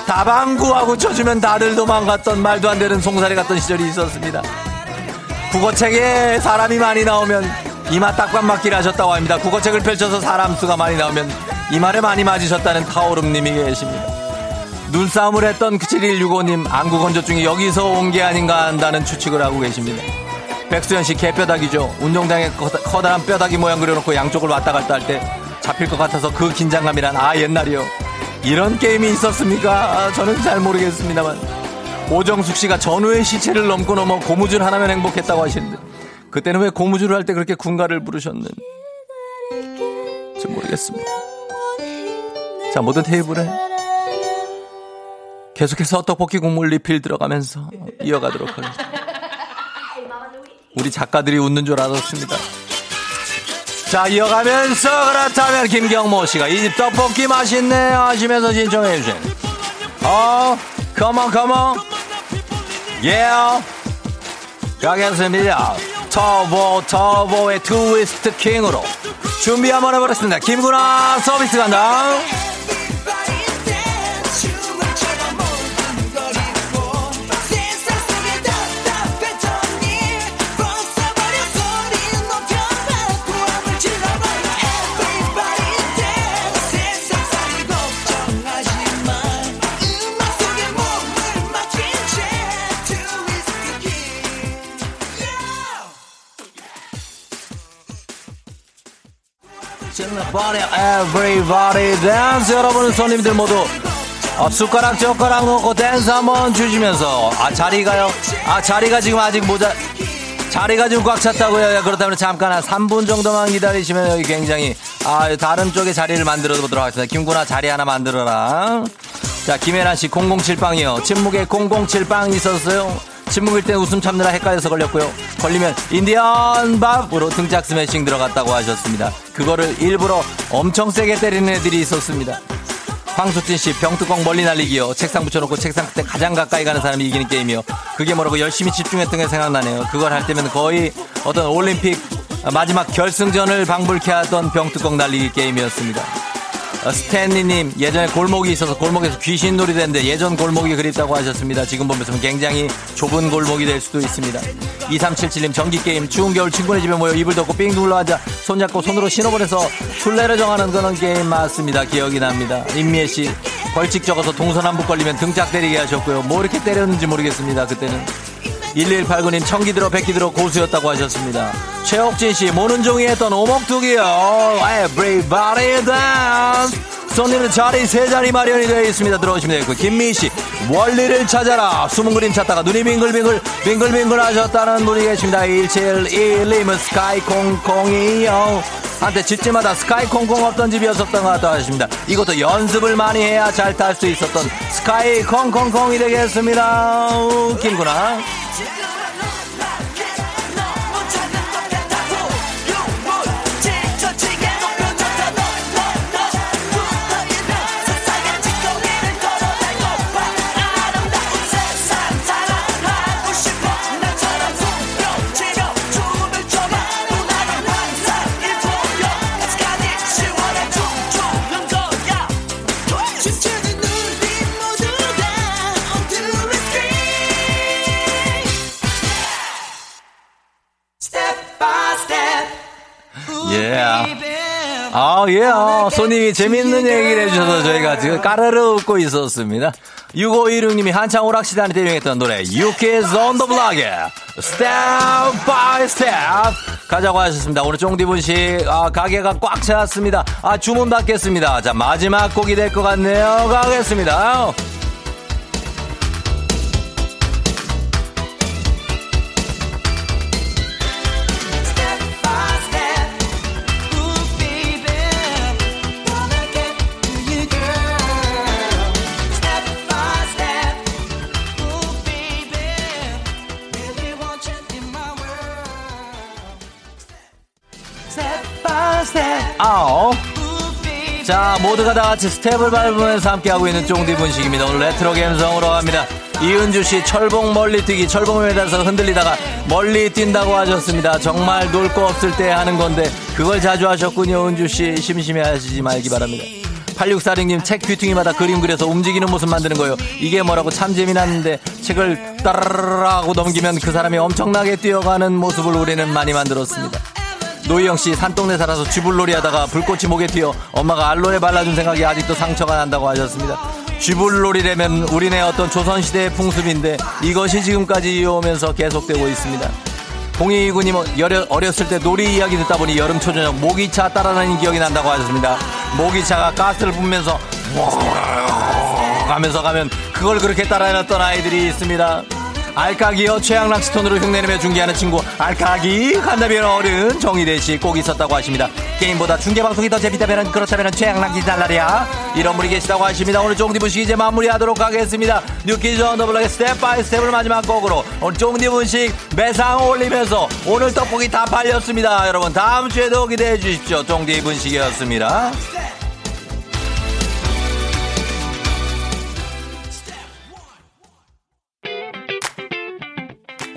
다방구하고 쳐주면 다들 도망갔던 말도 안 되는 송사리 같던 시절이 있었습니다. 국어책에 사람이 많이 나오면 이마 딱밤 맞기를 하셨다고 합니다. 국어책을 펼쳐서 사람 수가 많이 나오면 이마를 많이 맞으셨다는 타오름님이 계십니다. 눈싸움을 했던 7165님 안구 건조 중에 여기서 온 게 아닌가 한다는 추측을 하고 계십니다. 백수연 씨 개뼈다귀죠. 운동장에 커다- 커다란 뼈다귀 모양 그려놓고 양쪽을 왔다 갔다 할 때 잡힐 것 같아서 그 긴장감이란 아 옛날이요. 이런 게임이 있었습니까? 아, 저는 잘 모르겠습니다만. 오정숙 씨가 전후의 시체를 넘고 넘어 고무줄 하나면 행복했다고 하시는데 그때는 왜 고무줄을 할 때 그렇게 군가를 부르셨는지 모르겠습니다. 자 모든 테이블에 계속해서 떡볶이 국물 리필 들어가면서 이어가도록 하겠습니다. 우리 작가들이 웃는 줄 알았습니다. 자 이어가면서 그렇다면 김경모 씨가 이 집 떡볶이 맛있네 하시면서 신청해 주신. 어 컴온 컴온 예 가겠습니다. 터보 터보의 트위스트 킹으로 준비 한번 해보겠습니다. 김구나 서비스 간다 Everybody, dance. 여러분 손님들 모두 어, 숟가락 젓가락 놓고 댄스 한번 주시면서. 아 자리가요? 아 자리가 지금 아직 모자 자리가 지금 꽉 찼다고요? 야, 그렇다면 잠깐 한 3분 정도만 기다리시면 여기 굉장히 아 다른 쪽에 자리를 만들어 보도록 하겠습니다. 김구나 자리 하나 만들어라. 자 김혜란 씨 007빵이요. 침묵에 007빵 있었어요 침묵일 때 웃음 참느라 헷갈려서 걸렸고요. 걸리면 인디언 밥으로 등짝 스매싱 들어갔다고 하셨습니다. 그거를 일부러 엄청 세게 때리는 애들이 있었습니다. 황수진 씨 병뚜껑 멀리 날리기요. 책상 붙여놓고 책상 끝에 가장 가까이 가는 사람이 이기는 게임이요. 그게 뭐라고 열심히 집중했던 게 생각나네요. 그걸 할 때면 거의 어떤 올림픽 마지막 결승전을 방불케 하던 병뚜껑 날리기 게임이었습니다. 어, 스탠리님 예전에 골목이 있어서 골목에서 귀신 놀이를 했는데 예전 골목이 그립다고 하셨습니다. 지금 보면 굉장히 좁은 골목이 될 수도 있습니다. 2377님 전기게임 추운 겨울 친구네 집에 모여 이불 덮고 삥 둘러 앉아 손잡고 손으로 신호보내서 순례를 정하는 그런 게임 맞습니다. 기억이 납니다. 임미애 씨 벌칙 적어서 동서남북 걸리면 등짝 때리게 하셨고요. 뭐 이렇게 때렸는지 모르겠습니다. 그때는 1189님 청기 들어 백기 들어 고수였다고 하셨습니다. 최옥진 씨 모는 종이 했던 오목두기요. Everybody. 손님은 자리 세 자리 마련이 되어 있습니다. 들어오시면 되겠고 김미 씨 원리를 찾아라. 숨은 그림 찾다가 눈이 빙글빙글 빙글빙글 하셨다는 분이 계십니다. 1721님은 스카이 콩콩이요. 한때 집집마다 스카이 콩콩 없던 집이었었던 것 같다고 하십니다. 이것도 연습을 많이 해야 잘 탈 수 있었던 스카이 콩콩콩이 되겠습니다. 웃긴구나. 아, 예. 아, 손님이 재밌는 얘기를 해주셔서 저희가 지금 까르르 웃고 있었습니다. 6516님이 한창 오락시단에 대유행했던 노래, You Kids on the Block, Step by Step. 가자고 하셨습니다. 오늘 쫑디분 씨, 아, 가게가 꽉 차왔습니다. 아, 주문 받겠습니다. 자, 마지막 곡이 될 것 같네요. 가겠습니다. 자, 모두가 다 같이 스텝을 밟으면서 함께하고 있는 쫑디 분식입니다. 오늘 레트로 감성으로 갑니다. 이은주 씨, 철봉 멀리 뛰기, 철봉에 매달아서 흔들리다가 멀리 뛴다고 하셨습니다. 정말 놀 거 없을 때 하는 건데, 그걸 자주 하셨군요, 은주 씨. 심심해 하시지 말기 바랍니다. 8646님, 책 귀퉁이마다 그림 그려서 움직이는 모습 만드는 거요. 이게 뭐라고 참 재미났는데, 책을 따라라고 넘기면 그 사람이 엄청나게 뛰어가는 모습을 우리는 많이 만들었습니다. 노희영 씨 산동네 살아서 쥐불놀이 하다가 불꽃이 목에 튀어 엄마가 알로에 발라준 생각이 아직도 상처가 난다고 하셨습니다. 쥐불놀이라면 우리네 어떤 조선시대의 풍습인데 이것이 지금까지 이어오면서 계속되고 있습니다. 0229님 어렸을 때 놀이 이야기 듣다 보니 여름 초저녁 모기차 따라다니는 기억이 난다고 하셨습니다. 모기차가 가스를 뿜면서 가면서 가면 그걸 그렇게 따라다녔던 아이들이 있습니다. 알까기요? 최양락 스톤으로 흉내내며 중계하는 친구. 알까기? 간다면 어른 정의대씨 꼭 있었다고 하십니다. 게임보다 중계방송이 더 재밌다면 그렇다면 최양락이 달라리야. 이런 분이 계시다고 하십니다. 오늘 쫑디 분식 이제 마무리하도록 하겠습니다. 뉴키즈 언더블락의 Step by Step을 마지막 곡으로 오늘 쫑디 분식 매상 올리면서 오늘 떡볶이 다 팔렸습니다. 여러분 다음 주에도 기대해 주십시오. 쫑디 분식이었습니다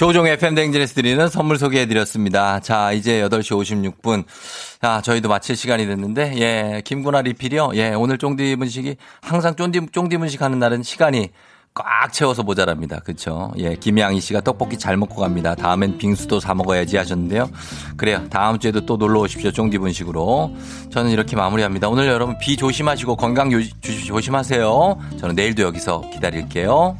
조종의 FM 댕진에서 드리는 선물 소개해 드렸습니다. 자, 이제 8시 56분. 자, 저희도 마칠 시간이 됐는데, 예, 김구나 리필이요. 예, 오늘 쫑디 분식이 항상 쫑디, 쫑디 분식 하는 날은 시간이 꽉 채워서 모자랍니다. 그쵸? 예, 김양희 씨가 떡볶이 잘 먹고 갑니다. 다음엔 빙수도 사 먹어야지 하셨는데요. 그래요. 다음 주에도 또 놀러 오십시오. 쫑디 분식으로. 저는 이렇게 마무리합니다. 오늘 여러분 비 조심하시고 건강 조심하세요. 저는 내일도 여기서 기다릴게요.